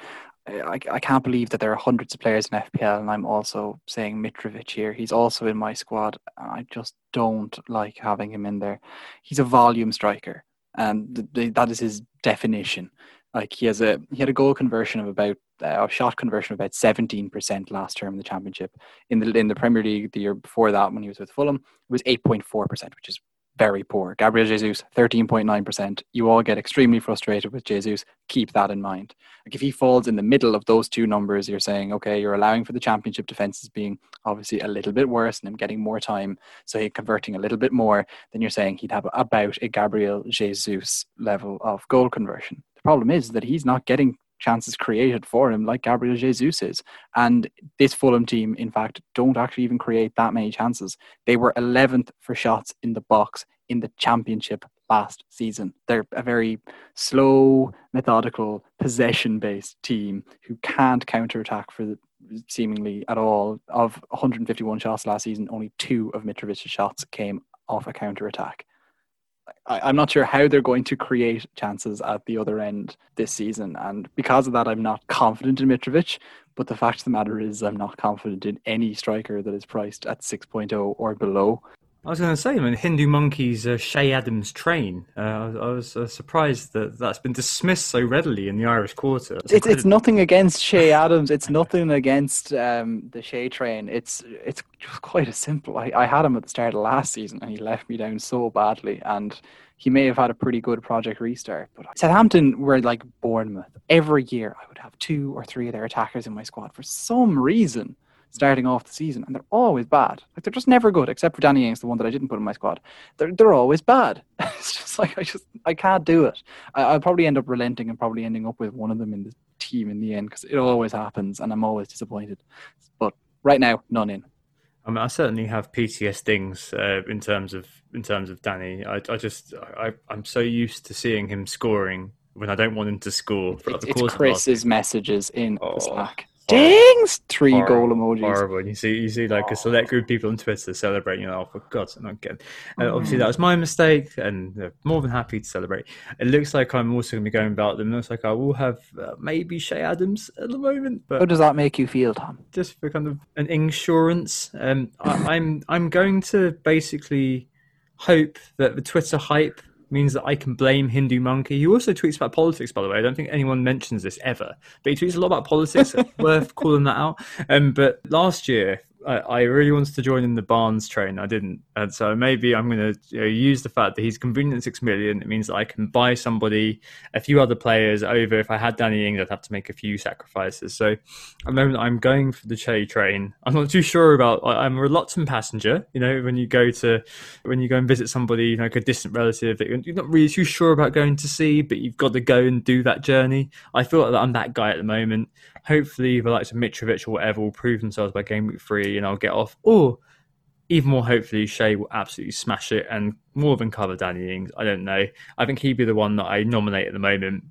I, I can't believe that there are hundreds of players in FPL, and I'm also saying Mitrovic here. He's also in my squad. I just don't like having him in there. He's a volume striker. and th- th- that is his definition. Like he has a he had a goal conversion of about uh, a shot conversion of about seventeen percent last term in the championship. In the in the Premier League the year before that, when he was with Fulham, it was eight point four percent, which is very poor. Gabriel Jesus, 13.9%. You all get extremely frustrated with Jesus. Keep that in mind. Like if he falls in the middle of those two numbers, you're saying, okay, you're allowing for the championship defenses being obviously a little bit worse and him getting more time. So he converting a little bit more, then you're saying he'd have about a Gabriel Jesus level of goal conversion. The problem is that he's not getting chances created for him like Gabriel Jesus is. And this Fulham team, in fact, don't actually even create that many chances. They were 11th for shots in the box in the championship last season. They're a very slow, methodical, possession based team who can't counterattack for the, seemingly at all. Of 151 shots last season, only two of Mitrovic's shots came off a counter attack. I, am not sure how they're going to create chances at the other end this season. And because of that, I'm not confident in Mitrovic. But the fact of the matter is, I'm not confident in any striker that is priced at 6.0 or below. I was going to say, I mean, Hindu Monkey's uh, Che Adams train. Uh, I, I was uh, surprised that that's been dismissed so readily in the Irish quarter. It's, it's nothing against Che Adams. It's nothing against um, the Che train. It's it's quite a simple. I, I had him at the start of last season, and he left me down so badly. And he may have had a pretty good project restart. But Southampton were like Bournemouth. Every year, I would have two or three of their attackers in my squad for some reason starting off the season, and they're always bad. Like they're just never good, except for Danny Ings, the one that I didn't put in my squad. They're they're always bad. it's just like I just I can't do it. I, will probably end up relenting and probably ending up with one of them in the team in the end because it always happens, and I'm always disappointed. But right now, none in. I mean, I certainly have PTSDs uh, in terms of in terms of Danny. I, I just I, I'm so used to seeing him scoring when I don't want him to score. For it's, it's Chris's messages in oh. the Slack. Dings! Three horrible, goal emojis. Horrible. You see, you see, like a select group of people on Twitter celebrating. You know, oh, for God's sake, not again. And mm. obviously, that was my mistake, and they're more than happy to celebrate. It looks like I'm also going to be going about them. It looks like I will have uh, maybe Che Adams at the moment. But how does that make you feel, Tom? Just for kind of an insurance. Um, I, I'm I'm going to basically hope that the Twitter hype means that I can blame Hindu Monkey. He also tweets about politics, by the way. I don't think anyone mentions this ever, but he tweets a lot about politics. worth calling that out. Um, but last year, I, I, really wanted to join in the Barnes train. I didn't, and so maybe I'm going to you know, use the fact that he's convenient at six million. It means that I can buy somebody, a few other players over. If I had Danny Ings, I'd have to make a few sacrifices. So at the moment, I'm going for the Che train. I'm not too sure about. I, am a reluctant passenger. You know, when you go to when you go and visit somebody, like a distant relative you're not really too sure about going to see, but you've got to go and do that journey. I feel like I'm that guy at the moment. Hopefully, the likes of Mitrovic or whatever will prove themselves by game week three and I'll get off. Or even more, hopefully, Che will absolutely smash it and more than cover Danny Ings. I don't know. I think he'd be the one that I nominate at the moment.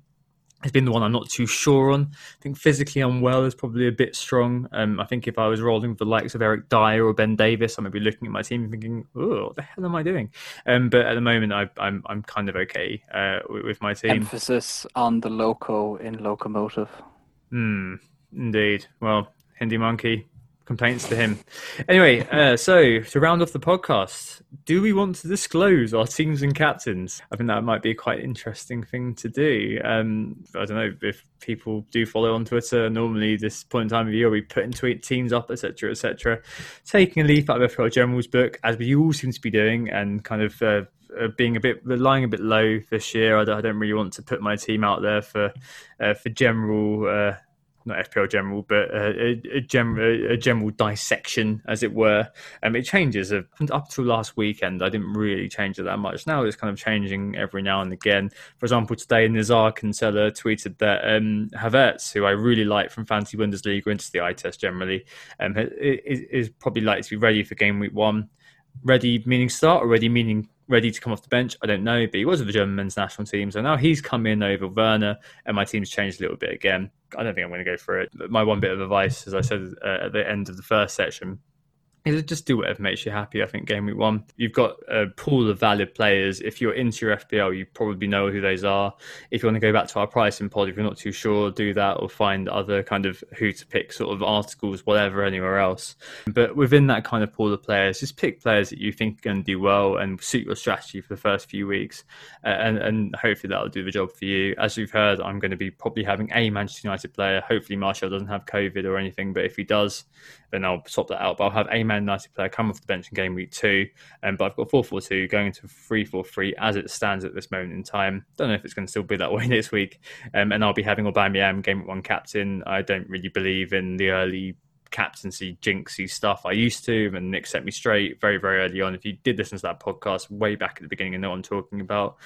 He's been the one I'm not too sure on. I think physically unwell is probably a bit strong. Um, I think if I was rolling with the likes of Eric Dier or Ben Davies, I might be looking at my team and thinking, "Oh, what the hell am I doing?" Um, but at the moment, I, am I'm, I'm kind of okay uh, with, with, my team. Emphasis on the loco in locomotive. Hmm. Indeed. Well, Hindu Monkey, complaints to him. Anyway, uh, so to round off the podcast, do we want to disclose our teams and captains? I think that might be a quite interesting thing to do. Um, I don't know if people do follow on Twitter. Normally, this point in time of year, we put in tweet teams up, etc., etc. Taking a leaf out of FPL General's book, as we all seem to be doing, and kind of. Uh, uh, being a bit lying a bit low this year. I don't, I don't, really want to put my team out there for uh, for general uh, not FPL general, but a, a, general, a general dissection, as it were. Um, it changes. Up to last weekend, I didn't really change it that much. Now it's kind of changing every now and again. For example, today Nizaar Kinsella tweeted that um, Havertz, who I really like from Fantasy Bundesliga into the eye test generally, um, is, is probably likely to be ready for game week one. Ready meaning start, or ready meaning ready to come off the bench. I don't know, but he was with the German men's national team, so now he's come in over Werner, and my team's changed a little bit again. I don't think I'm going to go for it. My one bit of advice, as I said uh, at the end of the first section, just do whatever makes you happy. I think game week one, you've got a pool of valid players. If you're into your FPL, you probably know who those are. If you want to go back to our pricing pod, if you're not too sure, do that or find other kind of who to pick sort of articles, whatever, anywhere else. But within that kind of pool of players, just pick players that you think can do well and suit your strategy for the first few weeks, and and hopefully that'll do the job for you. As you've heard, I'm going to be probably having a Manchester United player. Hopefully Martial doesn't have COVID or anything, but if he does, then I'll swap that out. But I'll have a Man United player come off the bench in game week two. Um, but I've got 4 4 2 going into 3 4 3 as it stands at this moment in time. Don't know if it's going to still be that way next week. Um, and I'll be having Aubameyang game one captain. I don't really believe in the early captaincy jinxy stuff I used to, and Nick set me straight very, very early on. If you did listen to that podcast way back at the beginning and know what I'm talking about,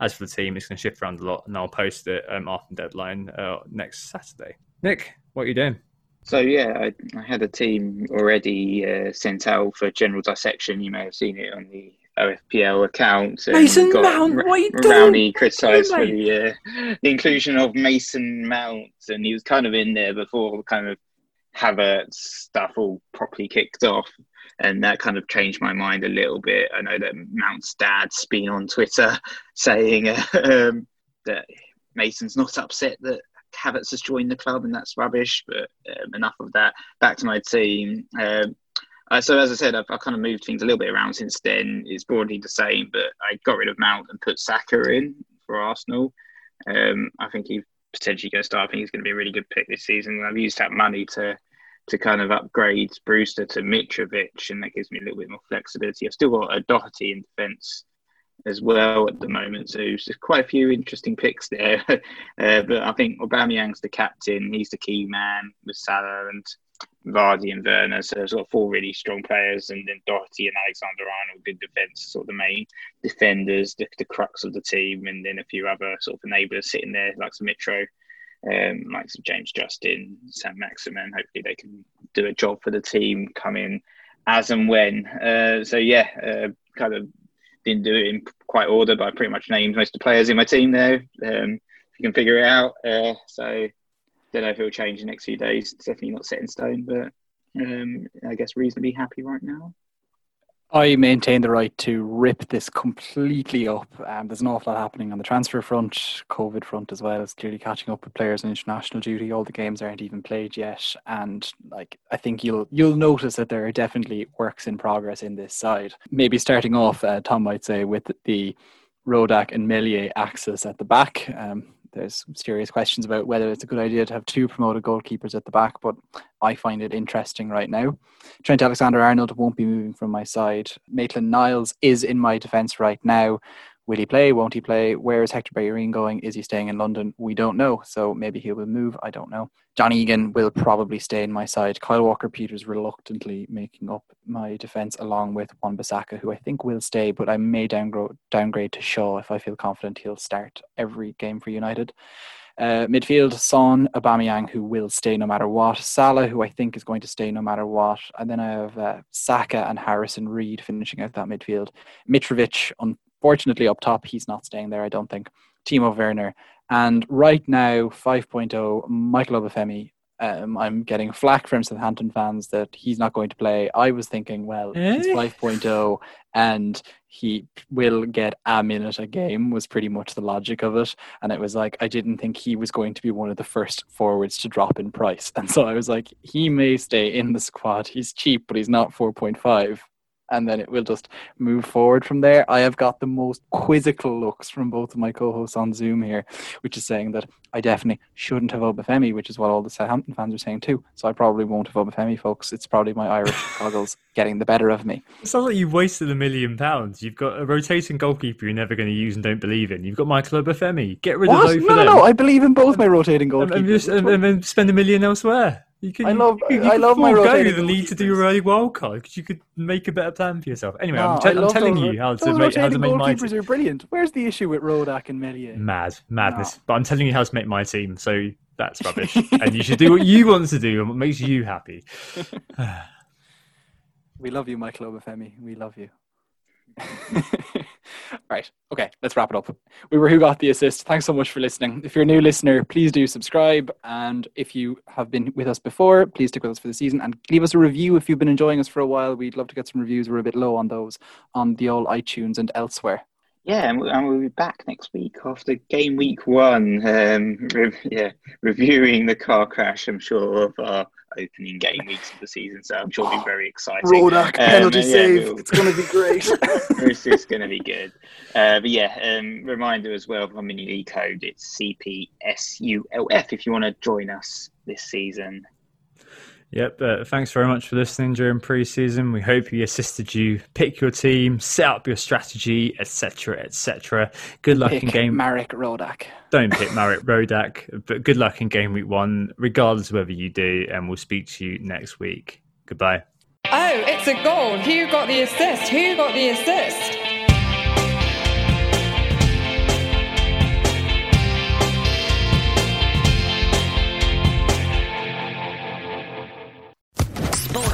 as for the team, it's going to shift around a lot, and I'll post it um, after deadline uh, next Saturday. Nick, what are you doing? So yeah, I, I had a team already uh, sent out for general dissection. You may have seen it on the OFPL account. Mason Mount, what are you doing? Rowney criticised for the, uh, the inclusion of Mason Mount, and he was kind of in there before kind of Havertz stuff all properly kicked off, and that kind of changed my mind a little bit. I know that Mount's dad's been on Twitter saying uh, um, that Mason's not upset that Havertz has joined the club, and that's rubbish. But um, enough of that. Back to my team. Um, uh, so as I said, I've, I've, kind of moved things a little bit around since then. It's broadly the same, but I got rid of Mount and put Saka in for Arsenal. Um, I think he's potentially going to start. I think he's going to be a really good pick this season. I've used that money to to kind of upgrade Brewster to Mitrovic, and that gives me a little bit more flexibility. I've still got a Doherty in defence as well at the moment. So there's quite a few interesting picks there. uh, but I think Aubameyang's the captain. He's the key man with Salah and Vardy and Werner. So there's got four really strong players, and then Doherty and Alexander Arnold, good defence, sort of the main defenders, the, the, crux of the team, and then a few other sort of enablers sitting there, like some Mitro. Um, like some James Justin, Saint-Maximin. Hopefully, they can do a job for the team, come in as and when. Uh, so yeah, uh, kind of didn't do it in quite order, but I pretty much named most of the players in my team there. Um, if you can figure it out. Uh, so don't know if it will change in the next few days. It's definitely not set in stone, but um, I guess reasonably happy right now. I maintain the right to rip this completely up. Um, there's an awful lot happening on the transfer front, COVID front as well. It's clearly catching up with players on international duty. All the games aren't even played yet, and like I think you'll you'll notice that there are definitely works in progress in this side. Maybe starting off, uh, Tom might say with the Rodak and Meslier axis at the back. Um, there's serious questions about whether it's a good idea to have two promoted goalkeepers at the back, but I find it interesting right now. Trent Alexander Arnold won't be moving from my side. Maitland Niles is in my defence right now. Will he play? Won't he play? Where is Hector Bellerin going? Is he staying in London? We don't know. So maybe he will move. I don't know. John Egan will probably stay in my side. Kyle Walker Peters reluctantly making up my defence along with Wan Bissaka, who I think will stay, but I may downgrade, to Shaw if I feel confident he'll start every game for United. Uh, midfield, Son, Aubameyang, who will stay no matter what. Salah, who I think is going to stay no matter what. And then I have uh, Saka and Harrison Reed finishing out that midfield. Mitrovic, Fortunately, up top, he's not staying there, I don't think. Timo Werner. And right now, 5.0, Michael Obafemi. Um, I'm getting flack from Southampton fans that he's not going to play. I was thinking, well, eh? he's 5.0 and he will get a minute a game, was pretty much the logic of it. And it was like, I didn't think he was going to be one of the first forwards to drop in price. And so I was like, he may stay in the squad. He's cheap, but he's not 4.5 and then it will just move forward from there. I have got the most quizzical looks from both of my co-hosts on Zoom here, which is saying that I definitely shouldn't have Obafemi, which is what all the Southampton fans are saying too. So I probably won't have Obafemi, folks. It's probably my Irish goggles getting the better of me. It sounds like you've wasted a million pounds. You've got a rotating goalkeeper you're never going to use and don't believe in. You've got Michael Obafemi. Get rid what? of those. No, no, no. I believe in both my rotating goalkeepers. And, just, and, and then spend a million elsewhere. You can, I love, you, you I love my go the need to do a wild card because you could make a better plan for yourself. Anyway, no, I'm, te- I'm, telling those, you how to make how to make my team. are brilliant. Where's the issue with Rodak and Meslier? Mad, madness. No. But I'm telling you how to make my team. So that's rubbish, and you should do what you want to do and what makes you happy. we love you, Michael Obafemi. We love you. right. Okay, let's wrap it up. We were Who Got the Assist. Thanks so much for listening. If you're a new listener, please do subscribe. And if you have been with us before, please stick with us for the season and leave us a review if you've been enjoying us for a while. We'd love to get some reviews. We're a bit low on those on the old iTunes and elsewhere. Yeah, and we'll be back next week after game week one. Um, yeah, reviewing the car crash. I'm sure of our opening game weeks of the season, so I'm sure it'll be very exciting. Rodak Um, penalty yeah, save. we'll- It's going to be great. this is going to be good. Uh, but yeah, um, reminder as well of our mini league code. It's CPSULF if you want to join us this season. Yep. Uh, thanks very much for listening during pre-season. We hope we assisted you pick your team, set up your strategy, etc., etc. Good luck in game. Marek Rodak. Don't pick Marek Rodak, but good luck in game week one, regardless of whether you do. And we'll speak to you next week. Goodbye. Oh, it's a goal. Who got the assist? Who got the assist?